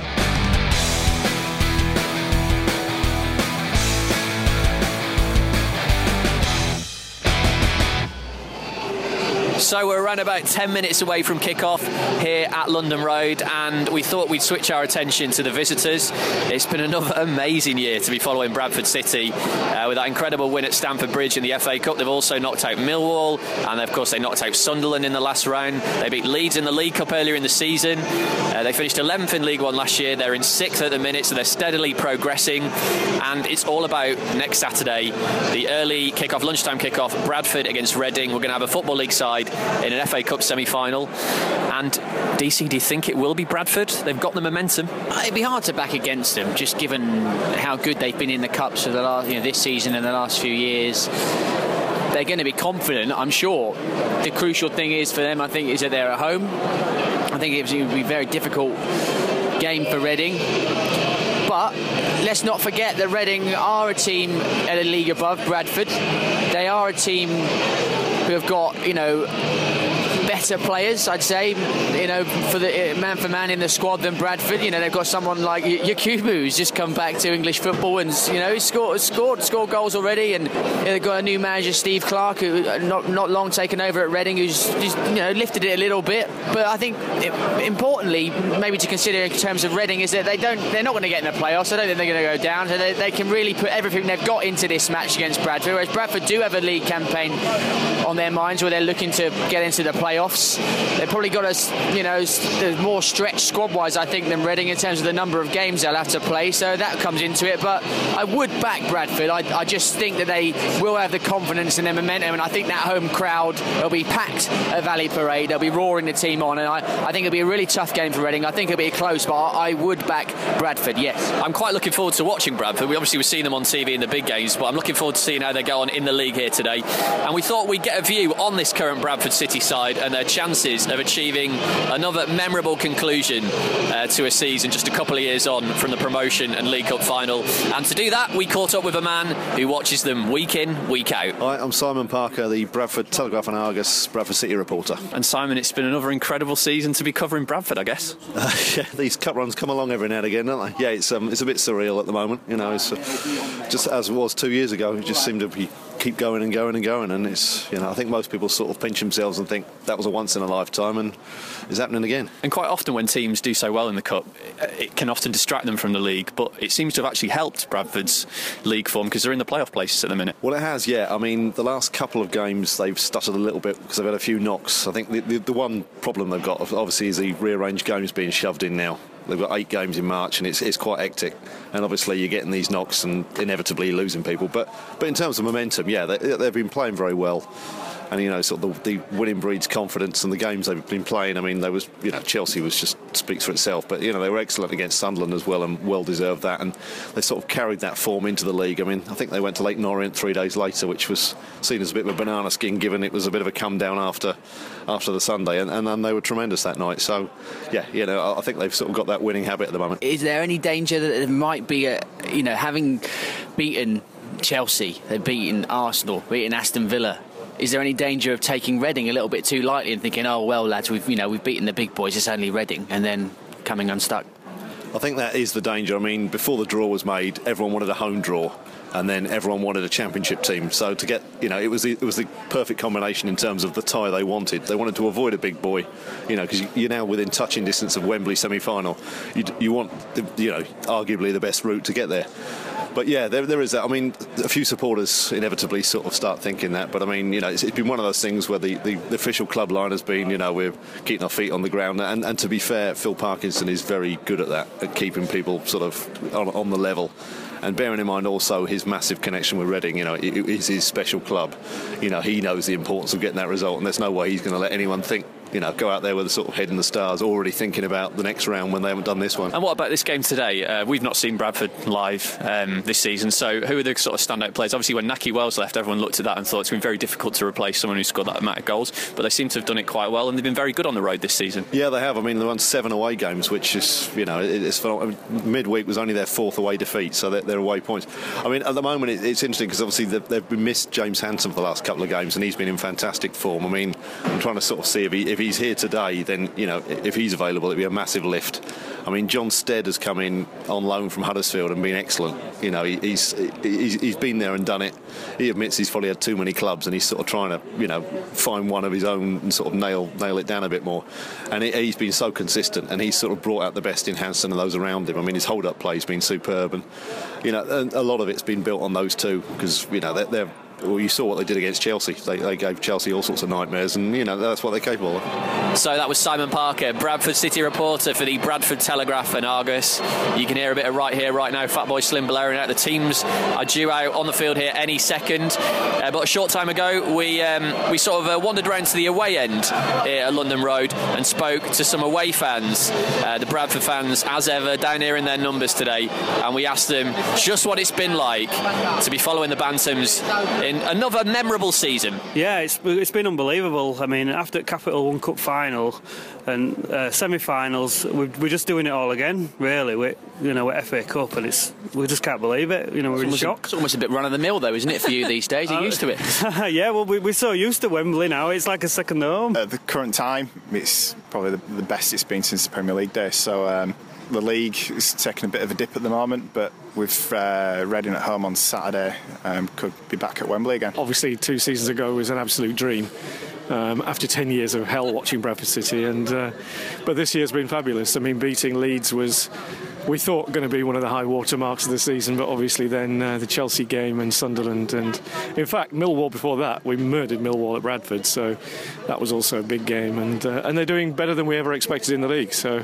So we're around about 10 minutes away from kick-off here at London Road, and we thought we'd switch our attention to the visitors. It's been another amazing year to be following Bradford City uh, with that incredible win at Stamford Bridge in the FA Cup. They've also knocked out Millwall, and of course they knocked out Sunderland in the last round. They beat Leeds in the League Cup earlier in the season. Uh, they finished 11th in League One last year. They're in sixth at the minute, so they're steadily progressing. And it's all about next Saturday, the early kick-off, lunchtime kick-off, Bradford against Reading. We're going to have a Football League side in an FA Cup semi final. And DC, do you think it will be Bradford? They've got the momentum. It'd be hard to back against them, just given how good they've been in the Cups for the last, you know, this season and the last few years they're going to be confident. I'm sure. The crucial thing is for them, I think, is that they're at home. I think it would be a very difficult game for Reading. But let's not forget that Reading are a team at a league above Bradford. They are a team who have got, you know, better players, I'd say, you know, for the uh, man for man in the squad than Bradford. You know, they've got someone like Yakubu who's just come back to English football and you know scored scored scored goals already, and they've got a new manager Steve Clarke, who uh, not not long taken over at Reading, who's, you know lifted it a little bit. But I think importantly, maybe to consider in terms of Reading is that they don't they're not going to get in the playoffs. I don't think they're going to go down. So they, they can really put everything they've got into this match against Bradford. Whereas Bradford do have a league campaign on their minds where they're looking to get into the playoffs. They've probably got a, you know, more stretched squad-wise, I think, than Reading in terms of the number of games they'll have to play. So that comes into it. But I would back Bradford. I, I just think that they will have the confidence and their momentum, and I think that home crowd will be packed at Valley Parade. They'll be roaring the team on, and I, I think it'll be a really tough game for Reading. I think it'll be close, but I, would back Bradford. Yes. I'm quite looking forward to watching Bradford. We obviously were seeing them on TV in the big games, but I'm looking forward to seeing how they go on in the league here today. And we thought we'd get a view on this current Bradford City side and their chances of achieving another memorable conclusion uh, to a season just a couple of years on from the promotion and League Cup final. And to do that, we caught up with a man who watches them week in, week out. Hi, I'm Simon Parker, the Bradford Telegraph and Argus Bradford City reporter. And Simon, it's been another incredible season to be covering Bradford, I guess. Uh, yeah, these cup runs come along every now and again, don't they? Yeah, it's um, it's a bit surreal at the moment. You know, it's uh, just as it was two years ago. It just seemed to be keep going and going and going. And it's, you know, I think most people sort of pinch themselves and think that was a once in a lifetime and it's happening again. And quite often when teams do so well in the Cup, it can often distract them from the league, but it seems to have actually helped Bradford's league form because they're in the playoff places at the minute. Well, it has, yeah. I mean, the last couple of games they've stuttered a little bit because they've had a few knocks. I think the, the, the one problem they've got, obviously, is the rearranged games being shoved in now. They've got eight games in March, and it's, it's quite hectic. And obviously, you're getting these knocks and inevitably losing people. But but in terms of momentum, yeah, they, they've been playing very well and you know sort of the, the, winning breeds confidence and the games they've been playing. I mean, there was you know Chelsea was just speaks for itself, but you know they were excellent against Sunderland as well and well deserved that, and they sort of carried that form into the league. I mean, I think they went to Leyton Orient three days later, which was seen as a bit of a banana skin, given it was a bit of a come down after after the Sunday, and, and then they were tremendous that night. So yeah, you know I think they've sort of got that winning habit at the moment. Is there any danger that there might be a you know having beaten Chelsea, they've beaten Arsenal, beaten Aston Villa is there any danger of taking Reading a little bit too lightly and thinking, oh well, lads, we've you know we've beaten the big boys, it's only Reading, and then coming unstuck? I think that is the danger. I mean, before the draw was made, everyone wanted a home draw, and then everyone wanted a championship team. So to get, you know, it was the, it was the perfect combination in terms of the tie they wanted. They wanted to avoid a big boy, you know, because you're now within touching distance of Wembley semi-final. You, you want, you know, arguably the best route to get there but yeah, there, there is that. I mean, a few supporters inevitably sort of start thinking that. But I mean, you know, it's, it's been one of those things where the, the, the, official club line has been, you know, we're keeping our feet on the ground. And, and to be fair, Phil Parkinson is very good at that, at keeping people sort of on, on the level and bearing in mind also his massive connection with Reading, you know, it is his special club. You know, he knows the importance of getting that result, and there's no way he's going to let anyone think you know, go out there with a sort of head in the stars, already thinking about the next round when they haven't done this one. And what about this game today? Uh, we've not seen Bradford live um, this season, so who are the sort of standout players? Obviously, when Nahki Wells left, everyone looked at that and thought it's been very difficult to replace someone who scored that amount of goals, but they seem to have done it quite well, and they've been very good on the road this season. Yeah, they have. I mean, they won seven away games, which is, you know, it's I mean, midweek was only their fourth away defeat, so they're, they're away points. I mean, at the moment, it's interesting because obviously they've, missed James Hanson for the last couple of games, and he's been in fantastic form. I mean, I'm trying to sort of see if, he, if he's here today then you know if he's available, it'd be a massive lift. I mean, John Stead has come in on loan from Huddersfield and been excellent. You know, he, he's, he's he's been there and done it. He admits he's probably had too many clubs, and he's sort of trying to you know find one of his own and sort of nail nail it down a bit more. And he, has been so consistent, and he's sort of brought out the best in Hanson and those around him. I mean, his hold up play has been superb, and you know a lot of it's been built on those two because you know they're, they're well, you saw what they did against Chelsea. They, they, gave Chelsea all sorts of nightmares, and you know that's what they're capable of. So that was Simon Parker, Bradford City reporter for the Bradford Telegraph and Argus. You can hear a bit of right here, right now. Fatboy Slim blaring out. The teams are due out on the field here any second. Uh, but a short time ago, we um, we sort of uh, wandered around to the away end here at London Road and spoke to some away fans, uh, the Bradford fans, as ever, down here in their numbers today, and we asked them just what it's been like to be following the Bantams in Ferguson, another memorable season. Yeah, it's, it's been unbelievable. I mean, after Capital One Cup final and uh, semi-finals, we're, we're just doing it all again. Really, we you know, with FA Cup, and it's we just can't believe it. You know, we're in almost, shock. It's almost a bit run of the mill, though, isn't it, for you these days? You're used to it. yeah, well, we, we're so used to Wembley now. It's like a second home. At the current time, it's probably the, the best it's been since the Premier League days. So. Um, the league is taking a bit of a dip at the moment, but with uh, Reading at home on Saturday, um, could be back at Wembley again. Obviously, two seasons ago was an absolute dream. Um, after 10 years of hell watching Bradford City, and uh, but this year's been fabulous. I mean, beating Leeds was we thought going to be one of the high water marks of the season, but obviously then uh, the Chelsea game and Sunderland, and in fact Millwall before that, we murdered Millwall at Bradford, so that was also a big game, and uh, and they're doing better than we ever expected in the league. So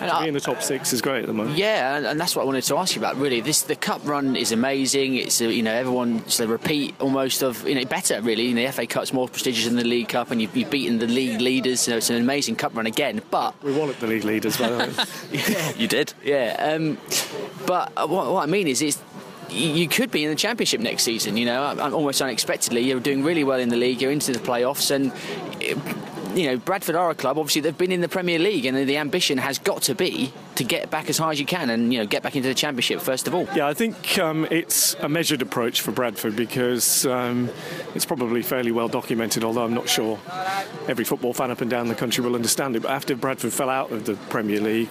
and to I, be in the top six is great at the moment. Yeah, and, and, that's what I wanted to ask you about. Really, this the cup run is amazing. It's uh, you know everyone's the repeat almost of you know better really. You know, the FA Cup's more prestigious than the League Cup, and you've, you've beaten the league leaders. So it's an amazing cup run again. But we at the league leaders, by the way. yeah, you did. Yeah. Um, but what, what I mean is, it's you could be in the championship next season. You know, almost unexpectedly, you're doing really well in the league. You're into the playoffs, and you know, Bradford are a club. Obviously, they've been in the Premier League, and the ambition has got to be to get back as high as you can, and you know, get back into the Championship first of all. Yeah, I think um, it's a measured approach for Bradford because um, it's probably fairly well documented. Although I'm not sure every football fan up and down the country will understand it. But after Bradford fell out of the Premier League,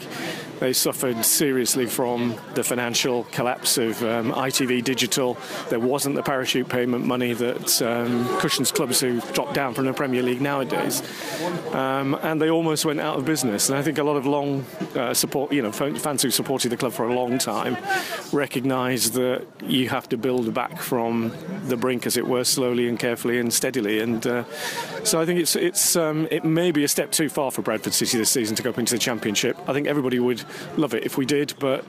they suffered seriously from the financial collapse of um, ITV Digital. There wasn't the parachute payment money that um, cushions clubs who dropped down from the Premier League nowadays um, and they almost went out of business. And I think a lot of long uh, support, you know, fans who supported the club for a long time, recognise that you have to build back from the brink, as it were, slowly and carefully and steadily. And uh, so I think it's it's um, it may be a step too far for Bradford City this season to go up into the Championship. I think everybody would love it if we did, but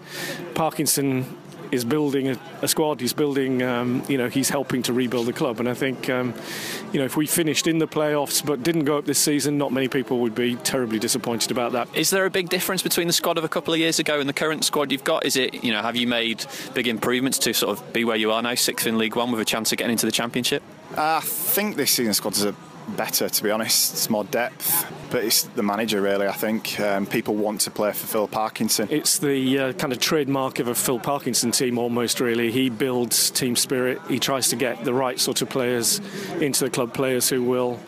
Parkinson is building a, a squad. He's building, um, you know, he's helping to rebuild the club. And I think, um, you know, if we finished in the playoffs but didn't go up this season, not many people would be terribly disappointed about that. Is there a big difference between the squad of a couple of years ago and the current squad you've got? Is it, you know, have you made big improvements to sort of be where you are now, sixth in League One, with a chance of getting into the Championship? Uh, I think this season squad is a better, to be honest. It's more depth, but it's the manager, really, I think. Um, people want to play for Phil Parkinson. It's the uh, kind of trademark of a Phil Parkinson team, almost, really. He builds team spirit. He tries to get the right sort of players into the club, players who will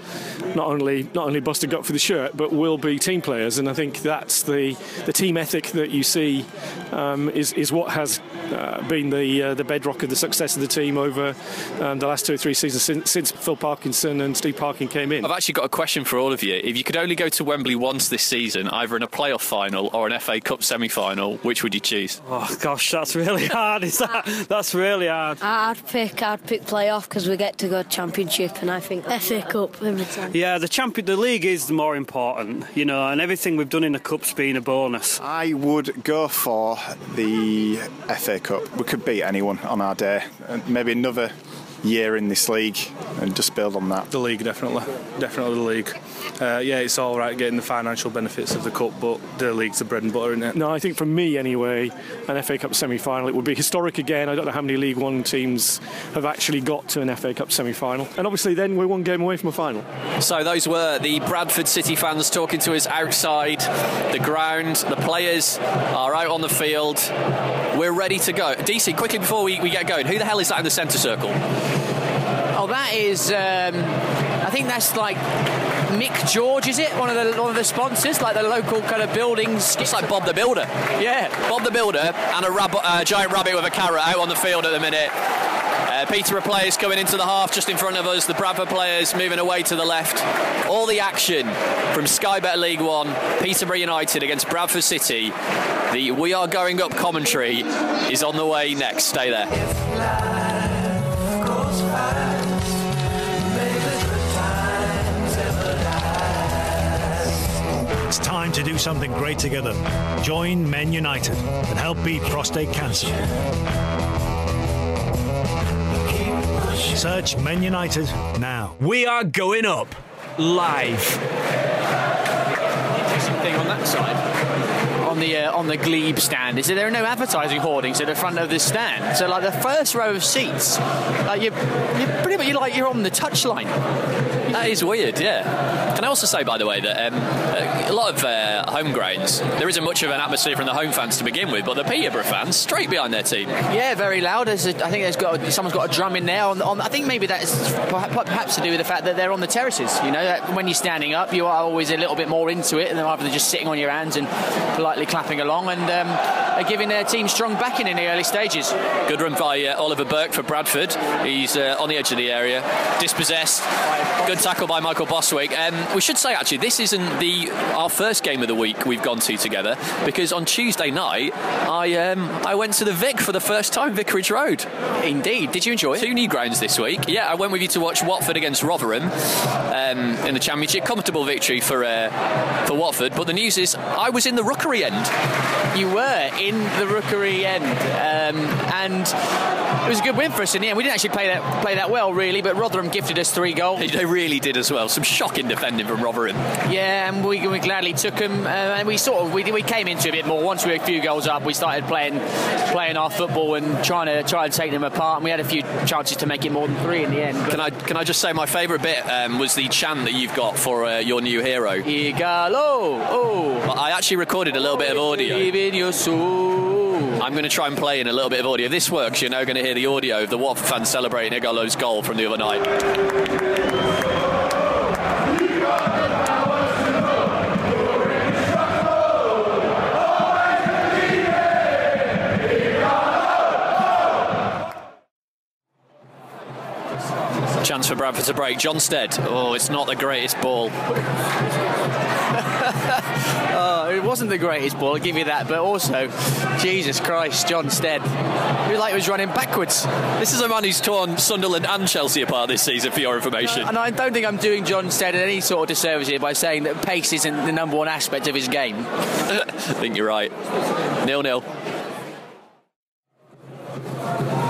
not only not only bust a gut for the shirt, but will be team players. And I think that's the, the team ethic that you see um, is, is what has uh, been the, uh, the bedrock of the success of the team over um, the last two or three seasons since, since Phil Parkinson and Steve Parkinson came in. I've actually got a question for all of you. If you could only go to Wembley once this season, either in a playoff final or an FA Cup semi-final, which would you choose? Oh gosh, that's really hard. Is that? That's really hard. I'd pick. I'd pick playoff because we get to go Championship, and I think FA Cup every time. Yeah, the champion, the league is more important, you know, and everything we've done in the cup's been a bonus. I would go for the FA Cup. We could beat anyone on our day. Uh, maybe another year in this league and just build on that. The league, definitely. Definitely the league. Uh, yeah, it's all right getting the financial benefits of the cup, but the league's the bread and butter, isn't it? No, I think for me anyway, an FA Cup semi final, it would be historic again. I don't know how many League One teams have actually got to an FA Cup semi final. And obviously, then we're one game away from a final. So, those were the Bradford City fans talking to us outside the ground. The players are out on the field. We're ready to go. DC, quickly before we, we get going, who the hell is that in the centre circle? Oh, that is. Um, I think that's like Mick George, is it? One of the one of the sponsors, like the local kind of buildings. It's like Bob the Builder. Yeah, Bob the Builder and a uh, giant rabbit with a carrot out on the field at the minute. Uh, Peterborough players coming into the half just in front of us. The Bradford players moving away to the left. All the action from Sky Bet League One. Peterborough United against Bradford City. The We Are Going Up commentary is on the way next. Stay there. Time to do something great together. Join Men United and help beat prostate cancer. Search Men United now. We are going up live. Interesting thing on that side. on the uh, on the Glebe stand is that there are no advertising hoardings at the front of this stand. So like the first row of seats, like you're, you're pretty much you're like you're on the touchline. That is weird, yeah. Can I also say, by the way, that um, a lot of uh, home grounds, there isn't much of an atmosphere from the home fans to begin with, but the Peterborough fans straight behind their team. Yeah, very loud. There's a, I think there's got a, someone's got a drum in there. On, on, I think maybe that's perhaps, perhaps to do with the fact that they're on the terraces. You know, that when you're standing up, you are always a little bit more into it, and rather than just sitting on your hands and politely clapping along, and um, are giving their team strong backing in the early stages. Good run by uh, Oliver Burke for Bradford. He's uh, on the edge of the area, dispossessed. Good tackle by Michael Bostwick. Um, we should say actually, this isn't the our first game of the week we've gone to together because on Tuesday night I um, I went to the Vic for the first time, Vicarage Road. Indeed, did you enjoy it? Two new grounds this week. Yeah, I went with you to watch Watford against Rotherham um, in the Championship. Comfortable victory for uh, for Watford. But the news is I was in the Rookery end. You were in the Rookery end, um, and it was a good win for us in the end. We didn't actually play that play that well, really, but Rotherham gifted us three goals. They really did as well. Some shocking defending from Rotherham. Yeah, and we, we gladly took them, uh, and we sort of we, we came into a bit more once we were a few goals up. We started playing playing our football and trying to try and take them apart. And we had a few chances to make it more than three in the end. Can I can I just say my favourite bit um, was the chant that you've got for uh, your new hero. Ighalo. Oh. I actually recorded a little bit of audio. I'm going to try and play in a little bit of audio. If this works, you're now going to hear the audio of the Watford fans celebrating Ighalo's goal from the other night. Chance for Bradford to break. John Stead, Oh, it's not the greatest ball. Oh, it wasn't the greatest ball, I'll give you that, but also, Jesus Christ, John Stead. Was like he was running backwards. This is a man who's torn Sunderland and Chelsea apart this season, for your information. And I don't think I'm doing John Stead any sort of disservice here by saying that pace isn't the number one aspect of his game. I think you're right. Nil nil.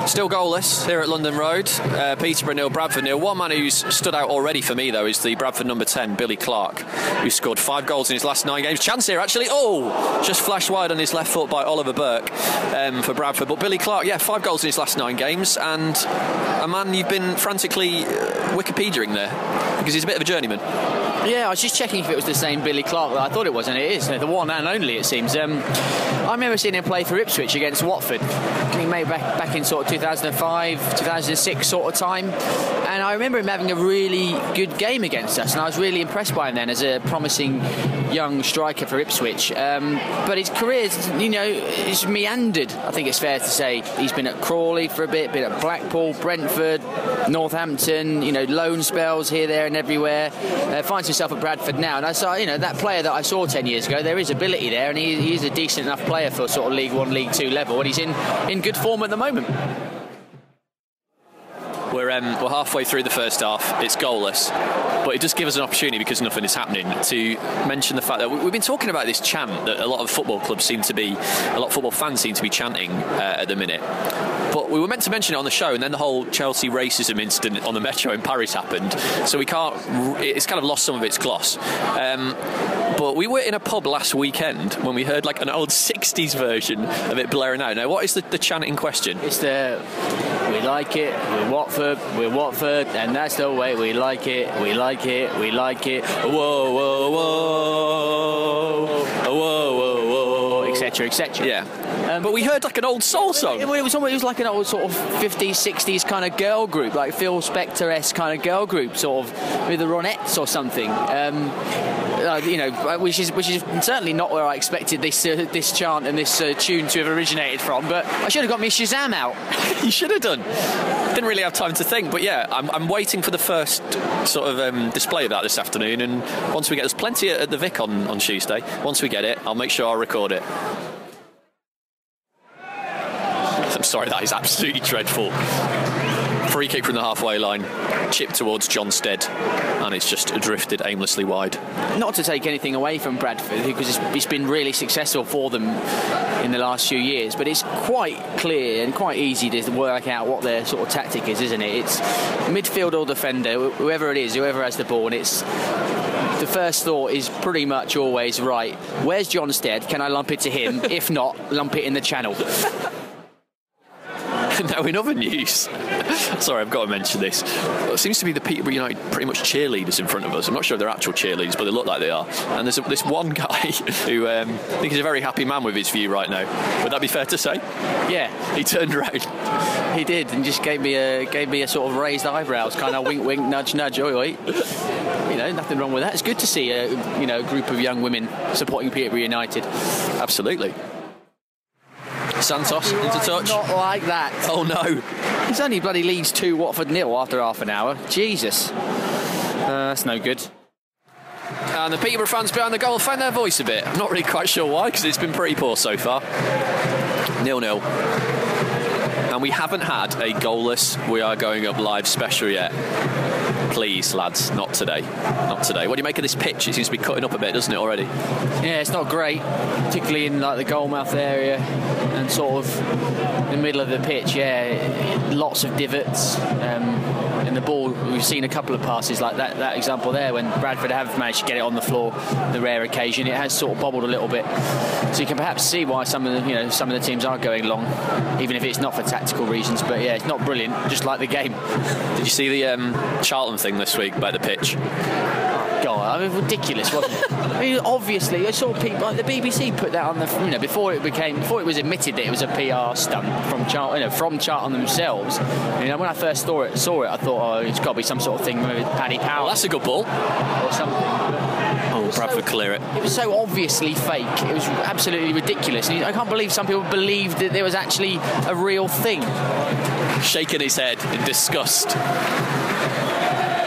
Still goalless here at London Road. Uh, Peterborough nil, Bradford nil. One man who's stood out already for me, though, is the Bradford number 10, Billy Clarke, who scored five goals in his last nine games. Chance here, actually. Oh! Just flashed wide on his left foot by Oliver Burke um, for Bradford. But Billy Clarke, yeah, five goals in his last nine games, and a man you've been frantically uh, Wikipediaing there because he's a bit of a journeyman. Yeah, I was just checking if it was the same Billy Clarke that I thought it was, and it is. The one and only, it seems. Um, I remember seeing him play for Ipswich against Watford. Think maybe back, back in sort of 2005, 2006 sort of time. And I remember him having a really good game against us, and I was really impressed by him then as a promising young striker for Ipswich. Um, but his career's, you know, it's meandered, I think it's fair to say. He's been at Crawley for a bit, been at Blackpool, Brentford, Northampton, you know, loan spells here, there, and everywhere. Uh, finds himself at Bradford now. And I saw, you know, that player that I saw 10 years ago, there is ability there, and he, he is a decent enough player for sort of League One, League Two level, and he's in, in good form at the moment. We're, um, we're halfway through the first half. It's goalless, but it does give us an opportunity because nothing is happening to mention the fact that we- we've been talking about this chant that a lot of football clubs seem to be, a lot of football fans seem to be chanting uh, at the minute. But we were meant to mention it on the show, and then the whole Chelsea racism incident on the metro in Paris happened, so we can't. It's kind of lost some of its gloss. Um, but we were in a pub last weekend when we heard like an old '60s version of it blaring out. Now, what is the, the chant in question? It's the we like it, we're Watford, we're Watford, and that's the way we like it, we like it, we like it. Whoa, whoa, whoa, whoa, whoa, etc., etc. Yeah. but we heard like an old soul song. It, was, almost- it was like an old sort of 50s, 60s kind of girl group, like Phil Spector esque kind of girl group, sort of with the Ronettes or something. Um, uh, you know, which is which is certainly not where I expected this uh, this chant and this uh, tune to have originated from. But I should have got me Shazam out. you should have done. Didn't really have time to think, but yeah, I'm, I'm waiting for the first sort of um, display of that this afternoon. And once we get, there's plenty at the Vic on, on Tuesday. Once we get it, I'll make sure I record it. I'm sorry, that is absolutely dreadful. Free kick from the halfway line, chipped towards John Stead, and it's just drifted aimlessly wide. Not to take anything away from Bradford, because it's, been really successful for them in the last few years, but it's quite clear and quite easy to work out what their sort of tactic is, isn't it? It's midfield or defender, whoever it is, whoever has the ball, and it's the first thought is pretty much always right. Where's John Stead? Can I lump it to him? if not, lump it in the channel. now, in other news, sorry, I've got to mention this. It seems to be the Peterborough United pretty much cheerleaders in front of us. I'm not sure if they're actual cheerleaders, but they look like they are. And there's a, this one guy who um, I think is a very happy man with his view right now. Would that be fair to say? Yeah, he turned around. He did, and just gave me a gave me a sort of raised eyebrows, kind of wink, wink, nudge, nudge, oi, oi. You know, nothing wrong with that. It's good to see a you know a group of young women supporting Peterborough United. Absolutely. Santos into touch. Not like that. Oh no. He's only bloody leads two Watford nil after half an hour. Jesus. Uh, that's no good. And the Peterborough fans behind the goal found their voice a bit. I'm not really quite sure why because it's been pretty poor so far. Nil nil. And we haven't had a goalless We Are Going Up live special yet. Please, lads, not today. Not today. What do you make of this pitch? It seems to be cutting up a bit, doesn't it, already? Yeah, it's not great, particularly in like the goalmouth area and sort of the middle of the pitch. Yeah, lots of divots. Um, the ball, we've seen a couple of passes like that, that example there when Bradford have managed to get it on the floor. The rare occasion, it has sort of bobbled a little bit. So you can perhaps see why some of the you know some of the teams are going long, even if it's not for tactical reasons. But yeah, it's not brilliant, just like the game. Did you see the um, Charlton thing this week about the pitch? God, I mean, ridiculous, wasn't it? I mean, obviously, I saw people like the BBC put that on the you know before it became before it was admitted that it was a PR stunt from Charlton, you know, from Charlton themselves. You know, when I first saw it, saw it, I thought, oh, it's got to be some sort of thing with Paddy Power. Well, that's a good ball or something. Oh, Bradford so, clear it. It was so obviously fake. It was absolutely ridiculous. I can't believe some people believed that there was actually a real thing. Shaking his head in disgust.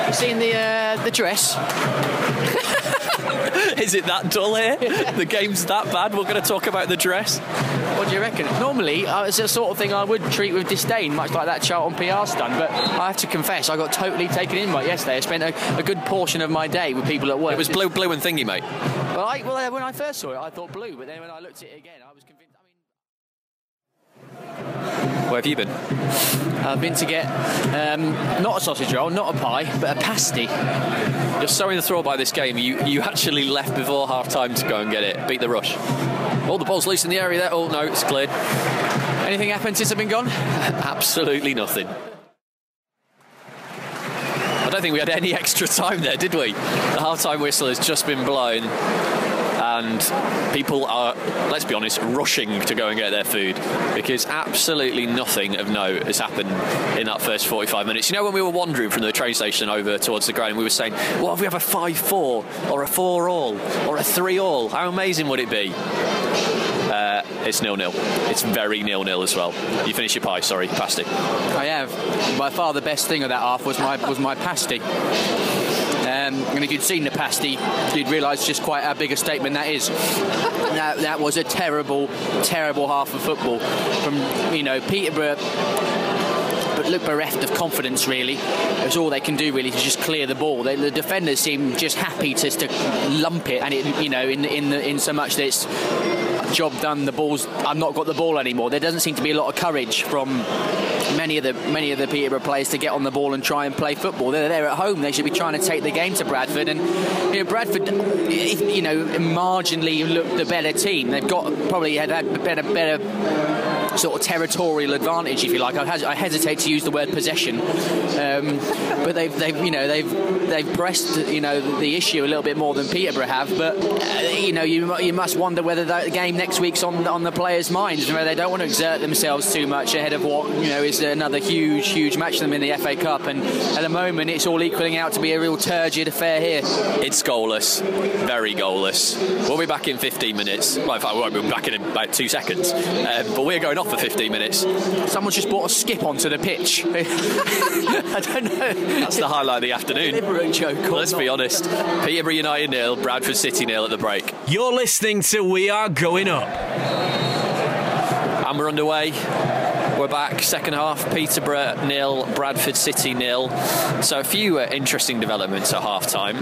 You seen the uh, the dress? Is it that dull here? the game's that bad? We're going to talk about the dress. What do you reckon? Normally, uh, it's the sort of thing I would treat with disdain, much like that Charlton PR stunt. But I have to confess, I got totally taken in by it yesterday. I spent a, a, good portion of my day with people at work. It was blue, blue and thingy, mate. Well, I, well, when I first saw it, I thought blue, but then when I looked at it again, I was convinced. Where have you been? I've been to get um, not a sausage roll, not a pie, but a pasty. You're so enthralled by this game, you, you actually left before half time to go and get it. Beat the rush. All the ball's loose in the area there. Oh, no, it's cleared. Anything happened since I've been gone? Absolutely nothing. I don't think we had any extra time there, did we? The half time whistle has just been blown and people are, let's be honest, rushing to go and get their food because absolutely nothing of note has happened in that first 45 minutes. You know, when we were wandering from the train station over towards the ground, we were saying, what if we have a 5 4 or a 4 all or a 3 all? How amazing would it be? Uh, it's nil nil. It's very nil nil as well. You finish your pie, sorry, pasty. I have. By far the best thing of that half was my was my pasty. Um, and if you'd seen the pasty, you'd realise just quite how big a statement that is. that, that was a terrible, terrible half of football from you know Peterborough but look bereft of confidence really. It's all they can do really to just clear the ball. They, the defenders seem just happy to, to lump it, and it, you know in in the, in so much that it's job done. The ball's I've not got the ball anymore. There doesn't seem to be a lot of courage from many of the many of the Peterborough players to get on the ball and try and play football. They're there at home. They should be trying to take the game to Bradford. And you know, Bradford, you know, marginally look the better team. They've got probably had, had better better sort of territorial advantage, if you like. I, I hesitate to use the word possession, um, but they've, they've, you know, they've they've pressed, you know, the issue a little bit more than Peterborough have. But uh, you know, you you must wonder whether the game next week's on on the players' minds, whether they don't want to exert themselves too much ahead of what you know is another huge, huge match for them in the FA Cup. And at the moment, it's all equaling out to be a real turgid affair here. It's goalless, very goalless. We'll be back in 15 minutes. Well, in fact, we won't be back in about two seconds. Um, but we're going off for 15 minutes. Someone's just brought a skip onto the pitch. I don't know. That's the highlight of the afternoon. Joke. Let's not. be honest. Peterborough United nil, Bradford City nil at the break. You're listening to We Are Going Up. And we're underway. We're back, second half, Peterborough nil, Bradford City nil. So a few uh, interesting developments at half time.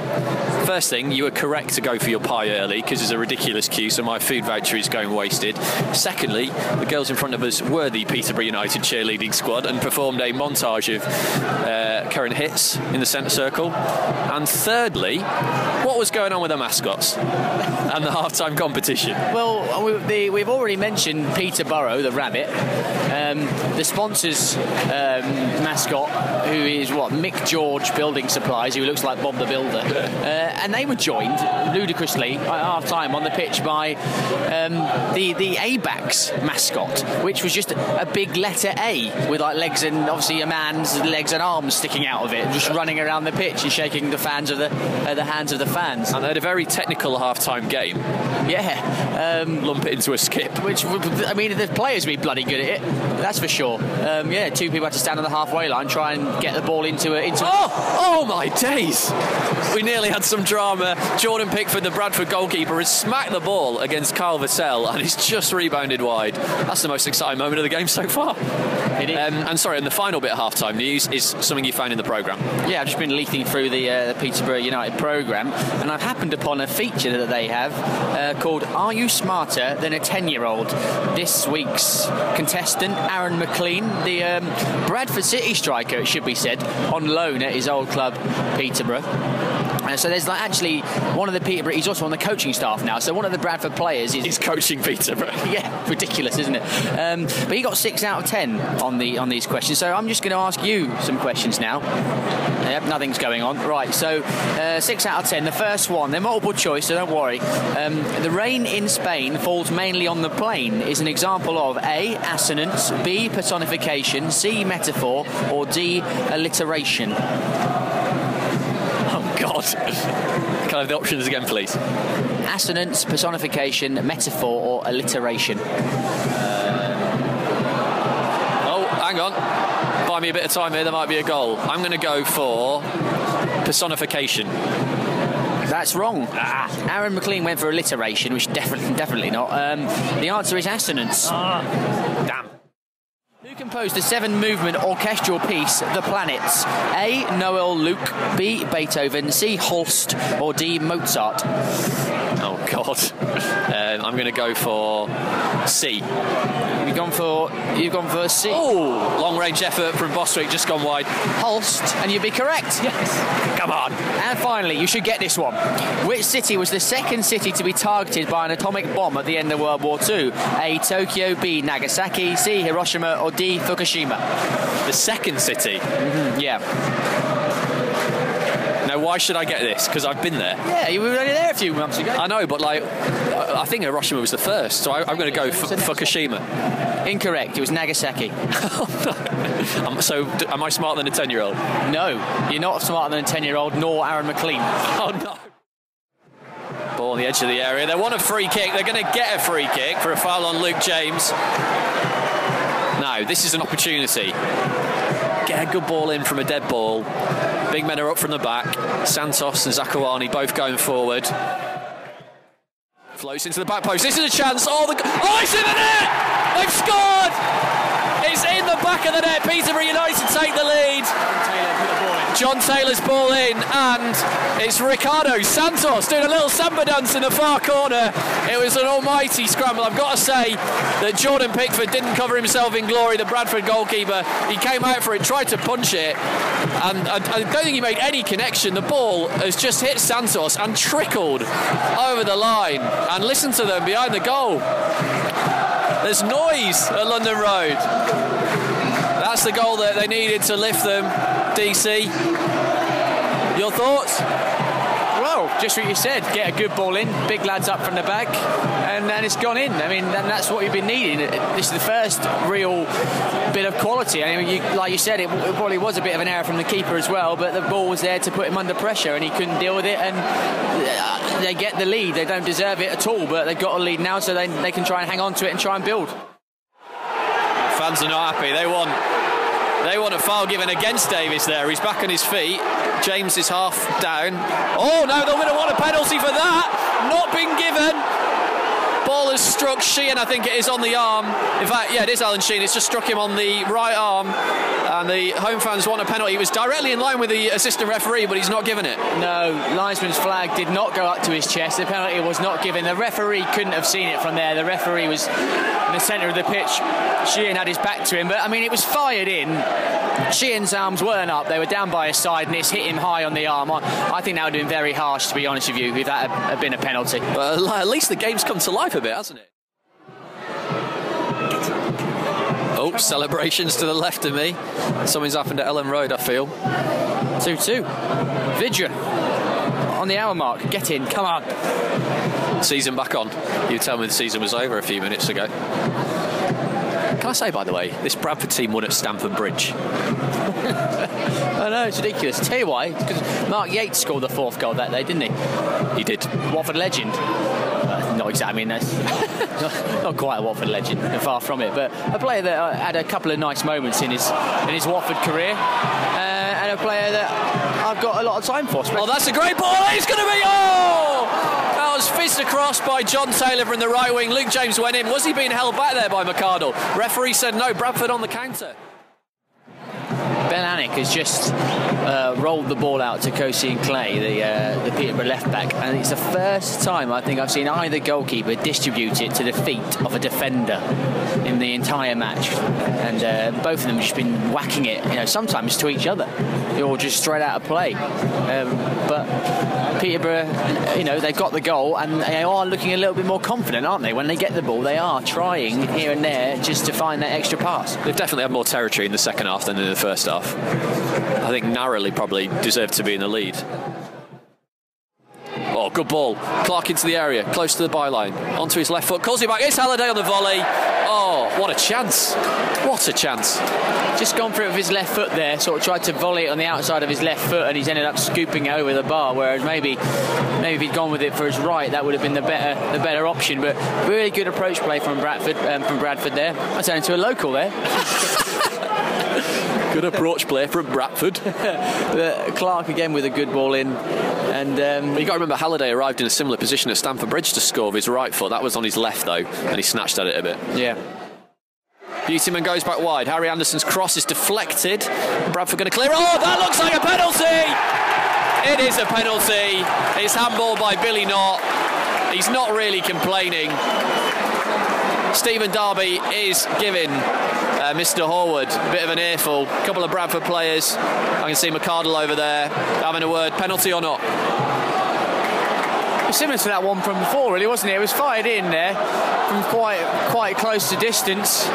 First thing, you were correct to go for your pie early because there's a ridiculous queue, so my food voucher is going wasted. Secondly, the girls in front of us were the Peterborough United cheerleading squad and performed a montage of uh, current hits in the centre circle. And thirdly, what was going on with the mascots and the half time competition? Well, we, we've already mentioned Peterborough, the rabbit. Um, the sponsors um, mascot, who is what Mick George Building Supplies, who looks like Bob the Builder, uh, and they were joined ludicrously at half time on the pitch by um, the the ABAX mascot, which was just a, big letter A with like legs and obviously a man's legs and arms sticking out of it, just running around the pitch and shaking the fans of the uh, the hands of the fans. And they had a very technical half time game. Yeah, um, lump it into a skip. Which I mean, the players would be bloody good at it. That's for sure. Um, yeah, two people had to stand on the halfway line, try and get the ball into it. into. Oh, oh my days! We nearly had some drama. Jordan Pickford, the Bradford goalkeeper, has smacked the ball against Carl Vassell and he's just rebounded wide. That's the most exciting moment of the game so far. It is. Um, and sorry, and the final bit of halftime news is something you found in the programme. Yeah, I've just been leafing through the, uh, the Peterborough United programme, and I've happened upon a feature that they have uh, called "Are You Smarter Than a 10-Year-Old?" This week's contestant, Aaron McLean, the um, Bradford City striker, it should be said, on loan at his old club, Peterborough. Uh, so there's like actually one of the Peterborough. He's also on the coaching staff now. So one of the Bradford players is he's coaching Peterborough. yeah, ridiculous, isn't it? Um, but he got six out of ten on the on these questions. So I'm just going to ask you some questions now. Yep, nothing's going on. Right. So uh, six out of ten. The first one, they're multiple choice, so don't worry. Um, the rain in Spain falls mainly on the plain. Is an example of a assonance, b personification, c metaphor, or d alliteration. God. Can I have the options again, please? Assonance, personification, metaphor, or alliteration. Oh, hang on. Buy me a bit of time here. There might be a goal. I'm going to go for personification. That's wrong. Ah. Aaron McLean went for alliteration, which definitely, definitely not. Um, the answer is assonance. Damn. Composed the seven movement orchestral piece, The Planets? A. Noel Luke, B. Beethoven, C. Holst, or D. Mozart? God. Um, I'm going to go for C. You've gone for you've gone for C. Oh, long range effort from Bostwick, just gone wide. Holst, and you'd be correct. Yes. Come on. And finally, you should get this one. Which city was the second city to be targeted by an atomic bomb at the end of World War II? A. Tokyo, B. Nagasaki, C. Hiroshima, or D. Fukushima? The second city? Mm-hmm. Yeah. Why should I get this? Because I've been there. Yeah, you were only there a few months ago. I know, but like, I think Hiroshima was the first, so I, I'm going to go for Fukushima. Incorrect. It was Nagasaki. So, am I smarter than a ten-year-old? No, you're not smarter than a ten-year-old, nor Aaron McLean. Oh no. Ball on the edge of the area. They want a free kick. They're going to get a free kick for a foul on Luke James. No, this is an opportunity. Get a good ball in from a dead ball. Big men are up from the back. Santos and Zakuani both going forward. Floats into the back post. This is a chance. Oh, the oh, it's in the net! They've scored! It's in the back of the net. Peterborough United take the lead. John Taylor's ball in, and it's Ricardo Santos doing a little samba dance in the far corner. It was an almighty scramble. I've got to say that Jordan Pickford didn't cover himself in glory, the Bradford goalkeeper. He came out for it, tried to punch it, and I, I don't think he made any connection. The ball has just hit Santos and trickled over the line. And listen to them behind the goal. There's noise at London Road. That's the goal that they needed to lift them. DC, your thoughts? Well, just what you said. Get a good ball in, big lads up from the back, and then it's gone in. I mean, and that's what you've been needing. This is the first real bit of quality. I mean, you, like you said, it, it probably was a bit of an error from the keeper as well, but the ball was there to put him under pressure, and he couldn't deal with it. And uh, they get the lead. They don't deserve it at all, but they've got a lead now, so they, they can try and hang on to it and try and build. Fans are not happy. They want they want a foul given against Davis there. He's back on his feet. James is half down. Oh no, they're going to want a penalty for that. Not been given. Ball has struck Sheehan, I think it is on the arm. In fact, yeah, it is Alan Sheehan. It's just struck him on the right arm. And the home fans want a penalty. He was directly in line with the assistant referee, but he's not given it. No, linesman's flag did not go up to his chest. The penalty was not given. The referee couldn't have seen it from there. The referee was in the centre of the pitch. Sheehan had his back to him, but I mean, it was fired in. Sheehan's arms weren't up. They were down by his side, and it's hit him high on the arm. I think that would have been very harsh, to be honest with you, if that had been a penalty. Well, at least the game's come to life a bit, hasn't it? Oh, celebrations to the left of me. Something's happened at Elland Road, I feel. 2 2. Vydra on the hour mark. Get in, come on. Season back on. You tell me the season was over a few minutes ago. Can I say, by the way, this Bradford team won at Stamford Bridge? I know, it's ridiculous. Tell you why, because Mark Yeates scored the fourth goal that day, didn't he? He did. Watford legend. Uh, not exactly, I mean, that's not, not, quite a Watford legend, and far from it, but a player that uh, had a couple of nice moments in his in his Watford career, uh, and a player that I've got a lot of time for. Oh, that's a great ball! It's going to be oh! Was fist across by John Taylor from the right wing. Luke James went in. Was he being held back there by McArdle? Referee said no. Bradford on the counter. Ben Alnwick has just uh, rolled the ball out to Kgosi Ntlhe, the uh, the Peterborough left back, and it's the first time I think I've seen either goalkeeper distribute it to the feet of a defender in the entire match, and uh, both of them have just been whacking it, you know, sometimes to each other, or just straight out of play. Um, but Peterborough, you know, they've got the goal, and they are looking a little bit more confident, aren't they? When they get the ball, they are trying here and there just to find that extra pass. They've definitely had more territory in the second half than in the first half. I think narrowly probably deserved to be in the lead. Oh, good ball. Clarke into the area, close to the byline. Onto his left foot, calls it back. It's Halliday on the volley. Oh, what a chance. What a chance. Just gone for it with his left foot there, sort of tried to volley it on the outside of his left foot, and he's ended up scooping it over the bar. Whereas maybe, maybe if he'd gone with it for his right, that would have been the better, the better option. But really good approach play from Bradford, um, from Bradford there. I turned into a local there. good approach play from Bradford. Clarke again with a good ball in. And um, you got to remember, Halliday arrived in a similar position at Stamford Bridge to score with his right foot. That was on his left though, and he snatched at it a bit. Yeah. Beautyman goes back wide. Harry Anderson's cross is deflected. Bradford going to clear. Oh, that looks like a penalty! It is a penalty. It's handball by Billy Knott. He's not really complaining. Stephen Darby is giving uh, Mr. Horwood a bit of an earful. A couple of Bradford players. I can see McArdle over there having a word. Penalty or not? similar to that one from before, really, wasn't it? It was fired in there from quite quite close to distance.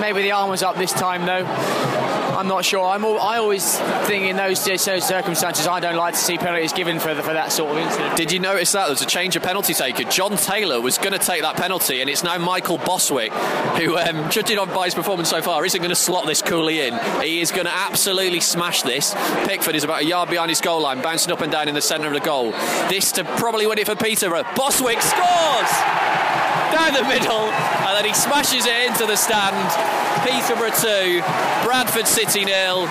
Maybe the arm was up this time, though. I'm not sure. I'm all, I always think in those, those circumstances, I don't like to see penalties given for, the, for that sort of incident. Did you notice that? There was a change of penalty taker. John Taylor was going to take that penalty, and it's now Michael Bostwick, who, um, judging on by his performance so far, isn't going to slot this coolly in. He is going to absolutely smash this. Pickford is about a yard behind his goal line, bouncing up and down in the centre of the goal. This to probably win it for Peterborough. Bostwick scores! Down the middle, and then he smashes it into the stand. Peterborough 2, Bradford City nil.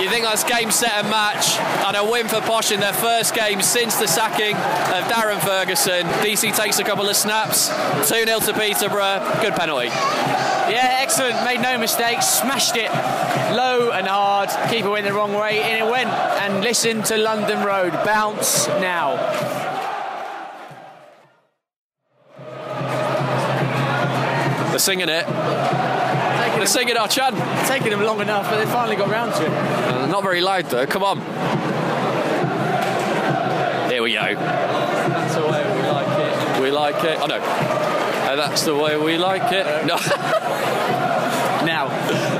You think that's game, set, and match, and a win for Posh in their first game since the sacking of Darren Ferguson. DC takes a couple of snaps, 2 0 to Peterborough. Good penalty. Yeah, excellent. Made no mistakes. Smashed it low and hard. Keeper went the wrong way, and it went. And listen to London Road. Bounce now. They're singing it. They're singing our chant. Taking them long enough, but they finally got round to it. Uh, not very loud though. Come on. Here we go. That's the way we like it. We like it. Oh no. Uh, that's the way we like it. No. now.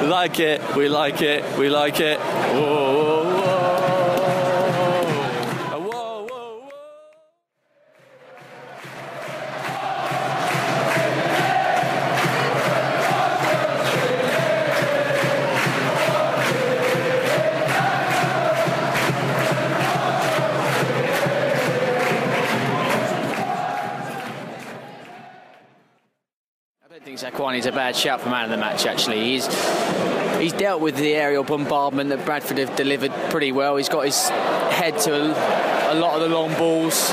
like it. We like it. We like it. Whoa, He's a bad shout for man of the match. Actually, he's he's dealt with the aerial bombardment that Bradford have delivered pretty well. He's got his head to a, a lot of the long balls.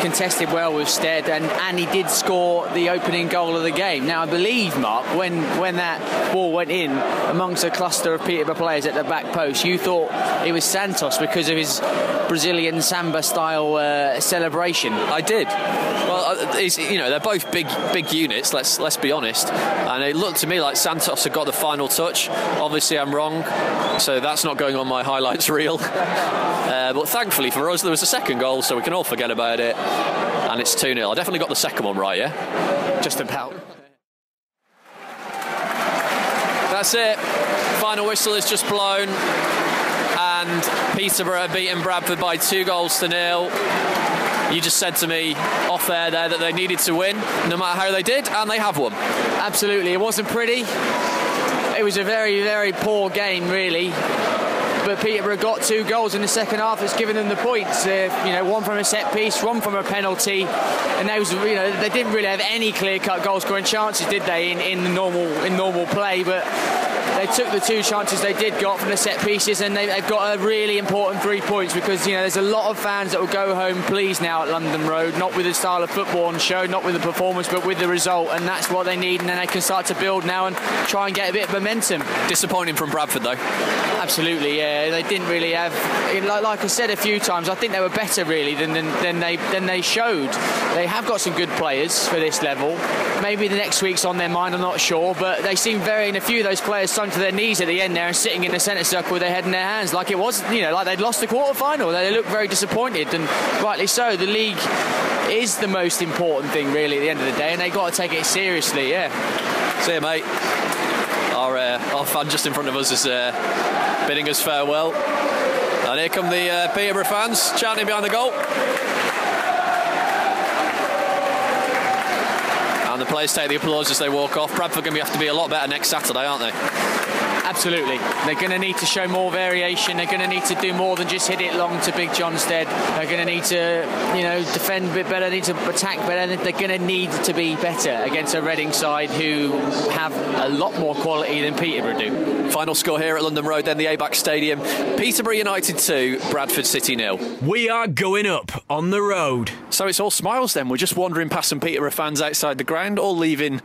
contested well with Stead, and, and he did score the opening goal of the game. Now, I believe, Mark, when, when that ball went in amongst a cluster of Peterborough players at the back post, you thought it was Santos because of his Brazilian samba style uh, celebration. I did. Uh, you know, they're both big big units. Let's let's be honest. And it looked to me like Santos had got the final touch. Obviously, I'm wrong, so that's not going on my highlights reel. Uh, but thankfully for us, there was a second goal, so we can all forget about it. And it's 2 0. I definitely got the second one right, yeah? Just about. That's it. Final whistle is just blown. And Peterborough beaten Bradford by two goals to nil. You just said to me off air there that they needed to win, no matter how they did, and they have won. Absolutely. It wasn't pretty. It was a very, very poor game, really but Peterborough got two goals in the second half. It's given them the points. Uh, you know, one from a set piece, one from a penalty, and those, you know, they didn't really have any clear-cut goal scoring chances, did they, in, in normal in normal play? But they took the two chances they did got from the set pieces, and they, have got a really important three points because you know there's a lot of fans that will go home pleased now at London Road, not with the style of football on show, not with the performance, but with the result, and that's what they need, and then they can start to build now and try and get a bit of momentum. Disappointing from Bradford though. Absolutely, yeah they didn't really have. Like, like, I said a few times, I think they were better really than, than, than they than they showed. They have got some good players for this level. Maybe the next week's on their mind. I'm not sure, but they seem very. And a few of those players to their knees at the end there and sitting in the centre circle with their head in their hands, like it was, you know, like they'd lost the quarter final. They looked very disappointed, and rightly so. The league is the most important thing really at the end of the day, and they've got to take it seriously. Yeah. See you, mate. Our, uh, our fan just in front of us is uh, bidding us farewell. And here come the uh, Peterborough fans chanting behind the goal. And the players take the applause as they walk off. Bradford are going to have to be a lot better next Saturday, aren't they? Absolutely. They're going to need to show more variation. They're going to need to do more than just hit it long to Big John Stead. They're going to need to, you know, defend a bit better, need to attack better. They're going to need to be better against a Reading side who have a lot more quality than Peterborough do. Final score here at London Road, then the ABAX Stadium. Peterborough United 2, Bradford City nil. We are going up on the road. So it's all smiles then. We're just wandering past some Peterborough fans outside the ground, all leaving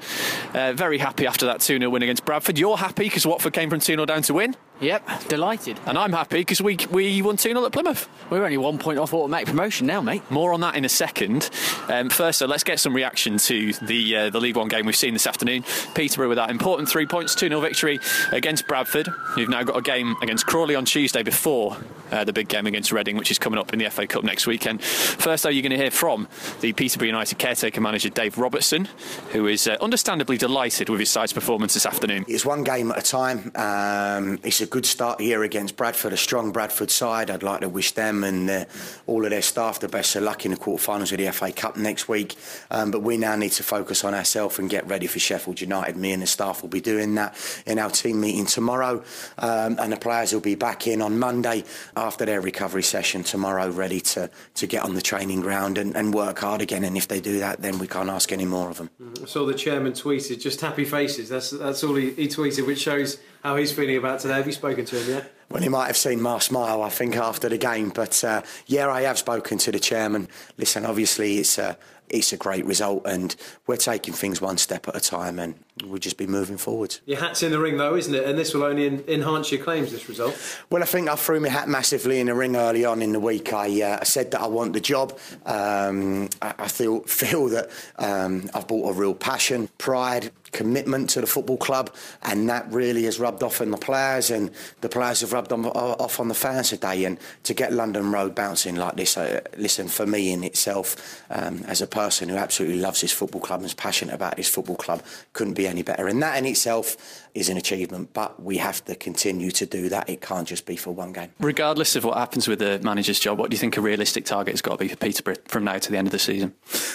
uh, very happy after that 2 0 win against Bradford. You're happy because Watford came from 2 0 down to win. Yep, delighted. And I'm happy because we we won 2 0 at Plymouth. We're only one point off automatic promotion now, mate. More on that in a second. Um, first, so let's get some reaction to the uh, the League One game we've seen this afternoon. Peterborough with that important three points, 2 0 victory against Bradford. We've now got a game against Crawley on Tuesday before uh, the big game against Reading, which is coming up in the FA Cup next weekend. First, though, you're going to hear from the Peterborough United caretaker manager, Dave Robertson, who is uh, understandably delighted with his side's performance this afternoon. It's one game at a time. Um, it's a good start here against Bradford, a strong Bradford side. I'd like to wish them and uh, all of their staff the best of luck in the quarterfinals of the FA Cup next week. Um, but we now need to focus on ourselves and get ready for Sheffield United. Me and the staff will be doing that in our team meeting tomorrow, um, and the players will be back in on Monday after their recovery session tomorrow, ready to, to get on the training ground and, and work hard again. And if they do that, then we can't ask any more of them. I saw the chairman tweeted just happy faces. That's that's all he, he tweeted, which shows how he's feeling about today. Have you spoken to him yet? Well, he might have seen my smile, I think, after the game. But uh, yeah, I have spoken to the chairman. Listen, obviously, it's a, it's a great result, and we're taking things one step at a time, and we'll just be moving forward. Your hat's in the ring, though, isn't it? And this will only enhance your claims, this result. Well, I think I threw my hat massively in the ring early on in the week. I, uh, I said that I want the job. Um, I, I, feel, feel that um, I've brought a real passion, pride, commitment to the football club, and that really has rubbed off on the players, and the players have rubbed on, off on the fans today. And to get London Road bouncing like this, uh, listen, for me in itself, um, as a person who absolutely loves his football club and is passionate about his football club, couldn't be any better. And that in itself is an achievement, but we have to continue to do that. It can't just be for one game. Regardless of what happens with the manager's job, what do you think a realistic target has got to be for Peterborough from now to the end of the season?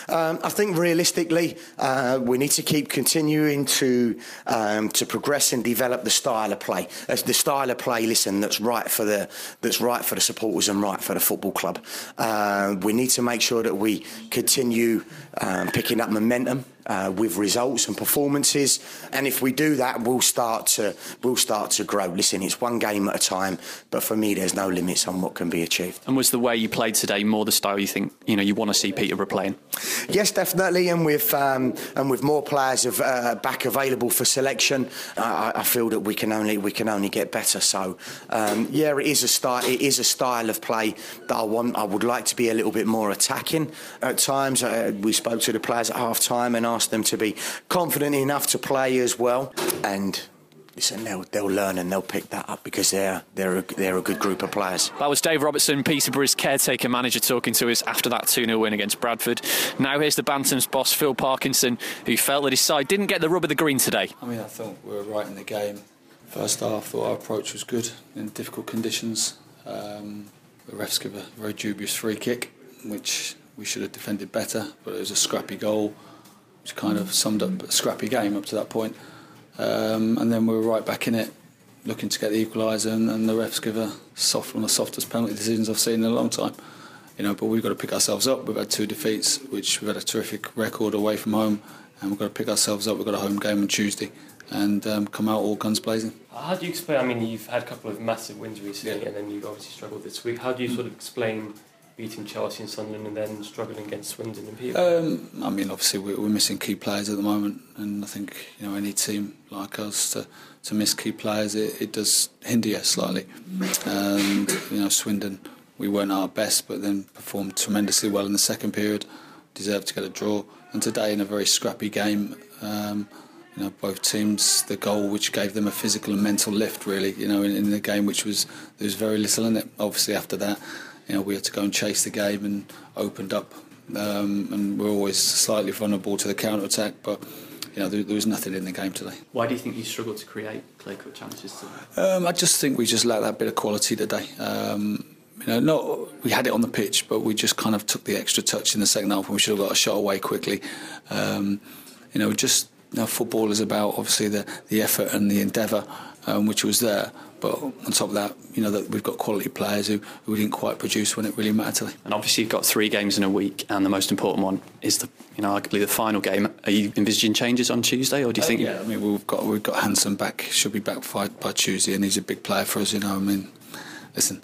Um, I think realistically, uh, we need to keep continuing to um, to progress and develop the style of play. As the style of play, listen, that's right for the that's right for the supporters and right for the football club. Uh, we need to make sure that we continue um, picking up momentum uh, with results and performances. And if we do that, we'll start to we'll start to grow. Listen, it's one game at a time, but for me, there's no limits on what can be achieved. And was the way you played today more the style you think you know you want to see Peterborough playing? Yes, definitely, and with um, and with more players of, uh, back available for selection, I, I feel that we can only we can only get better. So, um, yeah, it is a style. It is a style of play that I want. I would like to be a little bit more attacking at times. Uh, we spoke to the players at half time and asked them to be confident enough to play as well, and listen, they'll, they'll learn and they'll pick that up because they're they're a, they're a good group of players. That was Dave Robertson, Peterborough's caretaker manager, talking to us after that 2 0 win against Bradford. Now here's the Bantams boss, Phil Parkinson, who felt that his side didn't get the rub of the green today. I mean, I thought we were right in the game. First half, thought our approach was good in difficult conditions. Um, the refs give a very dubious free kick, which we should have defended better, but it was a scrappy goal, which kind of summed up a scrappy game up to that point. Um, and then we were right back in it, looking to get the equaliser, and, and the refs give a soft one of the softest penalty decisions I've seen in a long time. You know, but we've got to pick ourselves up. We've had two defeats, which we've had a terrific record away from home, and we've got to pick ourselves up. We've got a home game on Tuesday, and um, come out all guns blazing. How do you explain? I mean, you've had a couple of massive wins recently, and then you've obviously struggled this week. How do you sort of explain beating Chelsea and Sunderland and then struggling against Swindon and Peterborough? Um, I mean, obviously we're, we're missing key players at the moment, and I think you know any team like us to, to miss key players, it, it does hinder you slightly. And you know, Swindon, we weren't our best, but then performed tremendously well in the second period, deserved to get a draw. And today, in a very scrappy game. Um, you know, both teams the goal which gave them a physical and mental lift really you know in, in the game which was there was very little in it obviously after that you know, we had to go and chase the game and opened up. Um, and we're always slightly vulnerable to the counter attack, but you know, there, there, was nothing in the game today. Why do you think you struggled to create clear cut chances? Um, I just think we just lacked that bit of quality today. Um, you know, not we had it on the pitch, but we just kind of took the extra touch in the second half, and we should have got a shot away quickly. Um, you know, just you know, football is about obviously the the effort and the endeavour, um, which was there. But on top of that, you know that we've got quality players who, who didn't quite produce when it really mattered. And obviously, you've got three games in a week, and the most important one is the, you know, arguably the final game. Are you envisaging changes on Tuesday, or do you uh, think? Yeah, I mean, we've got we've got Hanson back, should be back by, by Tuesday, and he's a big player for us. You know, I mean, listen,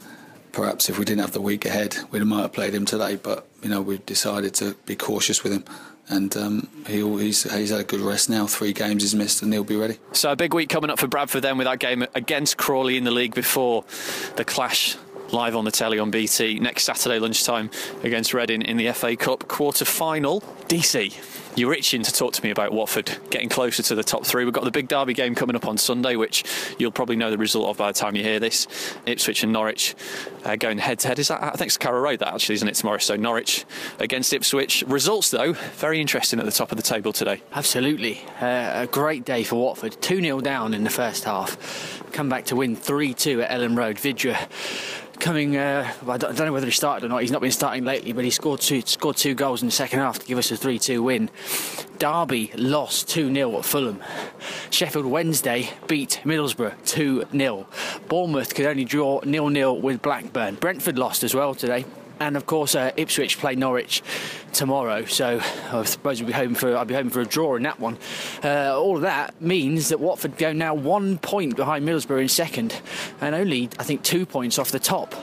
perhaps if we didn't have the week ahead, we might have played him today. But you know, we've decided to be cautious with him and um, he'll, he's, he's had a good rest now. Three games he's missed, and he'll be ready. So a big week coming up for Bradford then with that game against Crawley in the league before the clash live on the telly on BT next Saturday lunchtime against Reading in the FA Cup quarter final. DC, you're itching to talk to me about Watford getting closer to the top three. We've got the big derby game coming up on Sunday, which you'll probably know the result of by the time you hear this. Ipswich and Norwich uh, going head to head. Is that I think it's Carrow Road that actually, isn't it? Tomorrow, so Norwich against Ipswich. Results though very interesting at the top of the table today. Absolutely, uh, a great day for Watford. Two 0 down in the first half, come back to win three two at Elland Road. Vydra coming. Uh, I, don't, know whether he started or not. He's not been starting lately, but he scored two scored two goals in the second half to give us a three-two win. Derby lost two 0 at Fulham. Sheffield Wednesday beat Middlesbrough two 0 Bournemouth could only draw nil nil with Blackburn. Brentford lost as well today and of course uh, Ipswich play Norwich tomorrow. So I suppose we'll be hoping for I'll be hoping for a draw in that one. Uh, all of that means that Watford go now one point behind Middlesbrough in second, and only I think two points off the top.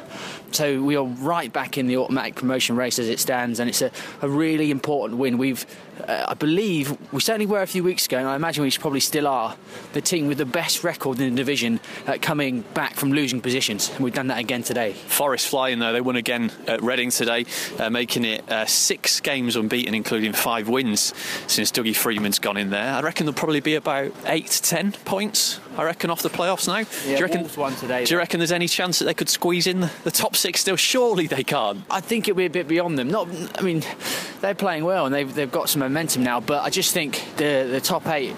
So we are right back in the automatic promotion race as it stands, and it's a, a really important win. We've, uh, I believe, we certainly were a few weeks ago, and I imagine we probably still are the team with the best record in the division uh, coming back from losing positions, and we've done that again today. Forest flying though; they won again at Reading today, uh, making it uh, six games unbeaten, including five wins since Dougie Freedman's gone in there. I reckon there'll probably be about eight to ten points. I reckon off the playoffs now. Yeah, do you reckon? Today. Do you reckon there's any chance that they could squeeze in the, the top six still? Surely they can't. I think it'll be a bit beyond them. Not, I mean, they're playing well and they've they've got some momentum now. But I just think the the top eight,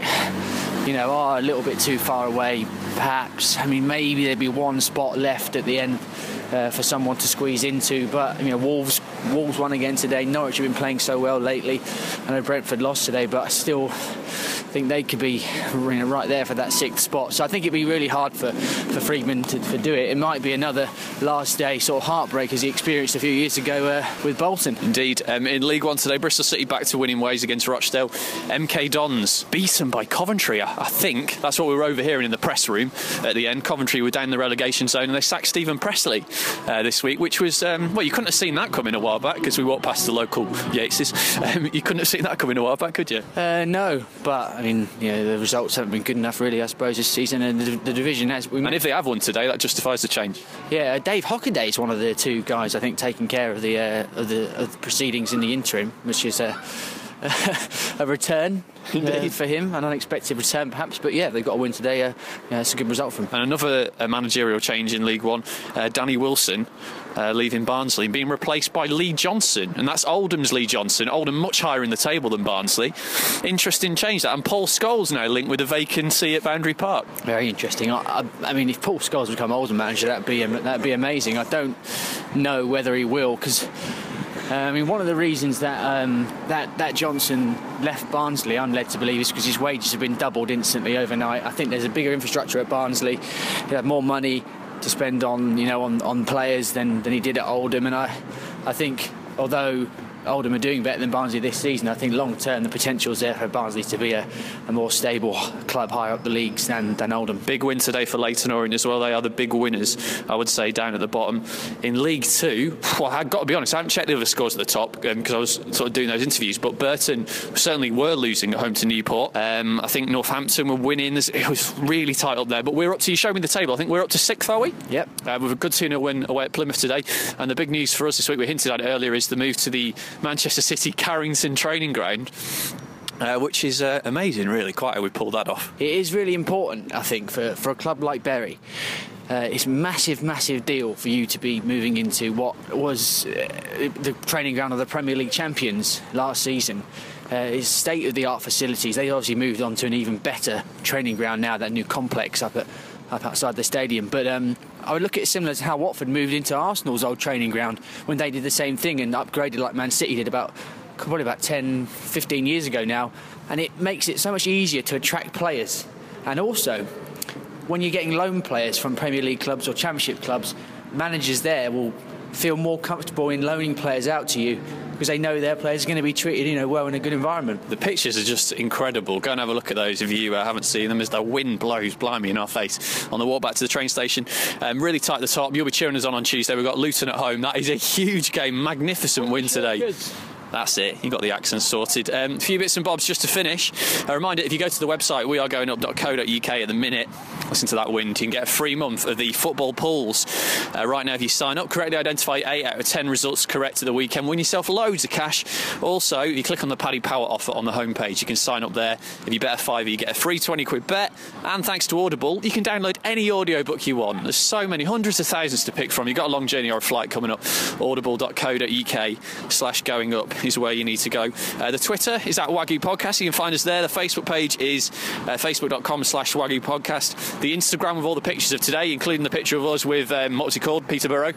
you know, are a little bit too far away. Perhaps. I mean, maybe there'd be one spot left at the end. Uh, for someone to squeeze into. But you know, Wolves Wolves won again today. Norwich have been playing so well lately. I know Brentford lost today, but I still think they could be you know, right there for that sixth spot. So I think it'd be really hard for, for Freedman to, do it. It might be another last day sort of heartbreak as he experienced a few years ago uh, with Bolton. Indeed. Um, in League One today, Bristol City back to winning ways against Rochdale. MK Dons beaten by Coventry, I, I think. That's what we were overhearing in the press room at the end. Coventry were down the relegation zone and they sacked Stephen Pressley uh, this week, which was, um, well, you couldn't have seen that coming a while back because we walked past the local Yateses. Um, you couldn't have seen that coming a while back, could you? Uh, no, but I mean, you know, the results haven't been good enough, really, I suppose, this season, and the, the division has. We and if they have won today, that justifies the change. Yeah, uh, Dave Hockaday is one of the two guys I think taking care of the uh, of the, of the proceedings in the interim, which is a. a return uh, for him, an unexpected return perhaps, but yeah, they've got a win today. Uh, yeah, it's a good result for him. And another uh, managerial change in League One, uh, Danny Wilson uh, leaving Barnsley and being replaced by Lee Johnson, and that's Oldham's Lee Johnson. Oldham much higher in the table than Barnsley. Interesting change that, and Paul Scholes now linked with a vacancy at Boundary Park. Very interesting. I, I, I mean, if Paul Scholes become Oldham manager, that'd be that'd be amazing. I don't know whether he will because. Uh, I mean, one of the reasons that um, that that Johnson left Barnsley, I'm led to believe, is because his wages have been doubled instantly overnight. I think there's a bigger infrastructure at Barnsley. He had more money to spend on you know on, on players than, than he did at Oldham, and I I think although Oldham are doing better than Barnsley this season. I think long term the potential is there for Barnsley to be a, a, more stable club higher up the leagues than, than Oldham. Big win today for Leyton Orient as well. They are the big winners, I would say, down at the bottom. In League Two, well, I've got to be honest, I haven't checked the other scores at the top because um, I was sort of doing those interviews, but Burton certainly were losing at home to Newport. Um, I think Northampton were winning. It was really tight up there, but we're up to, you showed me the table, I think we're up to sixth, are we? Yep. Uh, with a good 2 0 win away at Plymouth today. And the big news for us this week, we hinted at it earlier, is the move to the Manchester City Carrington training ground. Uh, which is uh, amazing, really. Quite how we pulled that off. It is really important, I think, for, for a club like Bury. Uh, it's massive, massive deal for you to be moving into what was uh, the training ground of the Premier League champions last season. Uh, it's state of the art facilities. They obviously moved on to an even better training ground now, that new complex up at up outside the stadium. But um, I would look at it similar to how Watford moved into Arsenal's old training ground when they did the same thing and upgraded like Man City did about probably about 10, 15 years ago now. And it makes it so much easier to attract players. And also, when you're getting loan players from Premier League clubs or Championship clubs, managers there will feel more comfortable in loaning players out to you because they know their players are going to be treated, you know, well in a good environment. The pictures are just incredible. Go and have a look at those if you uh, haven't seen them. As the wind blows, blimey, in our face on the walk back to the train station. Um, really tight at the top. You'll be cheering us on on Tuesday. We've got Luton at home. That is a huge game. Magnificent win today. That's it. You got the accent sorted. Um, a few bits and bobs just to finish. A reminder: if you go to the website wearegoingup.co.uk at the minute, listen to that wind. You can get a free month of the football pools. Uh, right now, if you sign up, correctly identify eight out of ten results correct to the weekend, win yourself loads of cash. Also, if you click on the Paddy Power offer on the homepage, you can sign up there. If you bet a fiver, you get a free 20 quid bet. And thanks to Audible, you can download any audiobook you want. There's so many, hundreds of thousands to pick from. You've got a long journey or a flight coming up. Audible.co.uk slash going up is where you need to go. Uh, the Twitter is at Wagyu Podcast. You can find us there. The Facebook page is uh, facebook.com slash Wagyu Podcast. The Instagram with all the pictures of today, including the picture of us with, um, what's he called? Peterborough.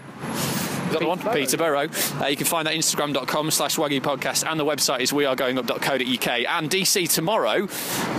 Is that the one? Peterborough. Uh, you can find that Instagram.com slash Wagyu Podcast and the website is wearegoingup.co.uk. And DC tomorrow,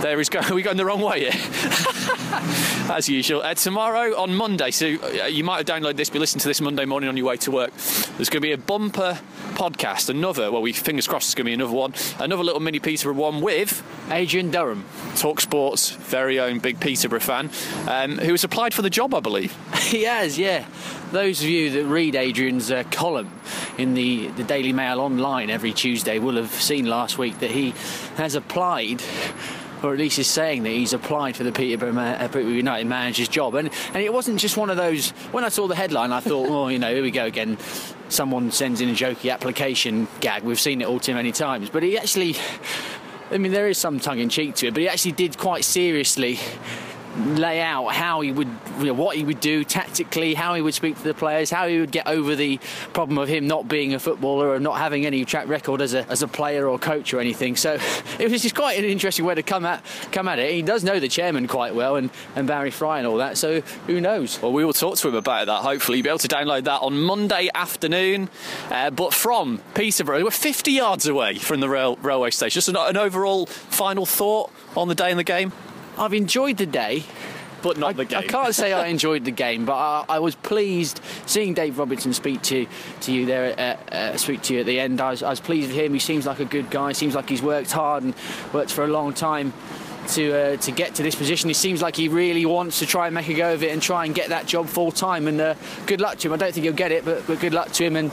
there is. Go- are we going the wrong way here? As usual. Uh, tomorrow on Monday, so uh, you might have downloaded this, but listen to this Monday morning on your way to work. There's going to be a bumper podcast, another, well, we fingers crossed it's going to be another one, another little mini Peterborough one with Adrian Durham, Talk Sports, very own big Peterborough fan, um, who has applied for the job, I believe. he has, yeah. Those of you that read Adrian's uh, column in the, the Daily Mail online every Tuesday will have seen last week that he has applied or at least is saying that he's applied for the uh, Peterborough United manager's job. And and it wasn't just one of those. When I saw the headline, I thought, oh, you know, here we go again. Someone sends in a jokey application gag. We've seen it all too many times. But he actually, I mean, there is some tongue in cheek to it. But he actually did quite seriously lay out how he would, you know, what he would do tactically, how he would speak to the players, how he would get over the problem of him not being a footballer or not having any track record as a, as a player or coach or anything. So it was just quite an interesting way to come at come at it. He does know the chairman quite well and, and Barry Fry and all that. So who knows? Well, we will talk to him about that. Hopefully, you'll be able to download that on Monday afternoon. Uh, but from Peterborough, we're 50 yards away from the rail, railway station. Just an, an overall final thought on the day and the game. I've enjoyed the day. But not I, the game. I can't say I enjoyed the game, but I, I, was pleased seeing Dave Robinson speak to to you there, uh, uh, speak to you at the end. I was, I was pleased with him. He seems like a good guy. Seems like he's worked hard and worked for a long time to uh, to get to this position. He seems like he really wants to try and make a go of it and try and get that job full time. And uh, good luck to him. I don't think he'll get it, but, but good luck to him. And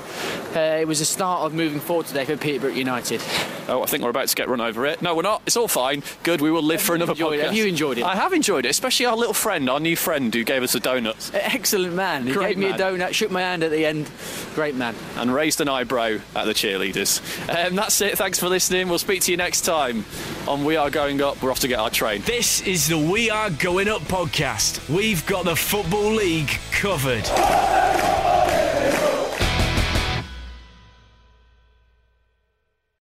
uh, it was a start of moving forward today for Peterborough United. Oh, I think we're about to get run over it. No, we're not. It's all fine. Good. We will live Have for another enjoyed it? podcast. Have you enjoyed it? I have enjoyed it, especially our little friend, our new friend who gave us the donuts. Excellent man. He Great gave me a donut, shook my hand at the end. Great man. and raised an eyebrow at the cheerleaders. Um, that's it. Thanks for listening. We'll speak to you next time on We Are Going Up. We're off to get our train. This is the We Are Going Up podcast. We've got the Football League covered.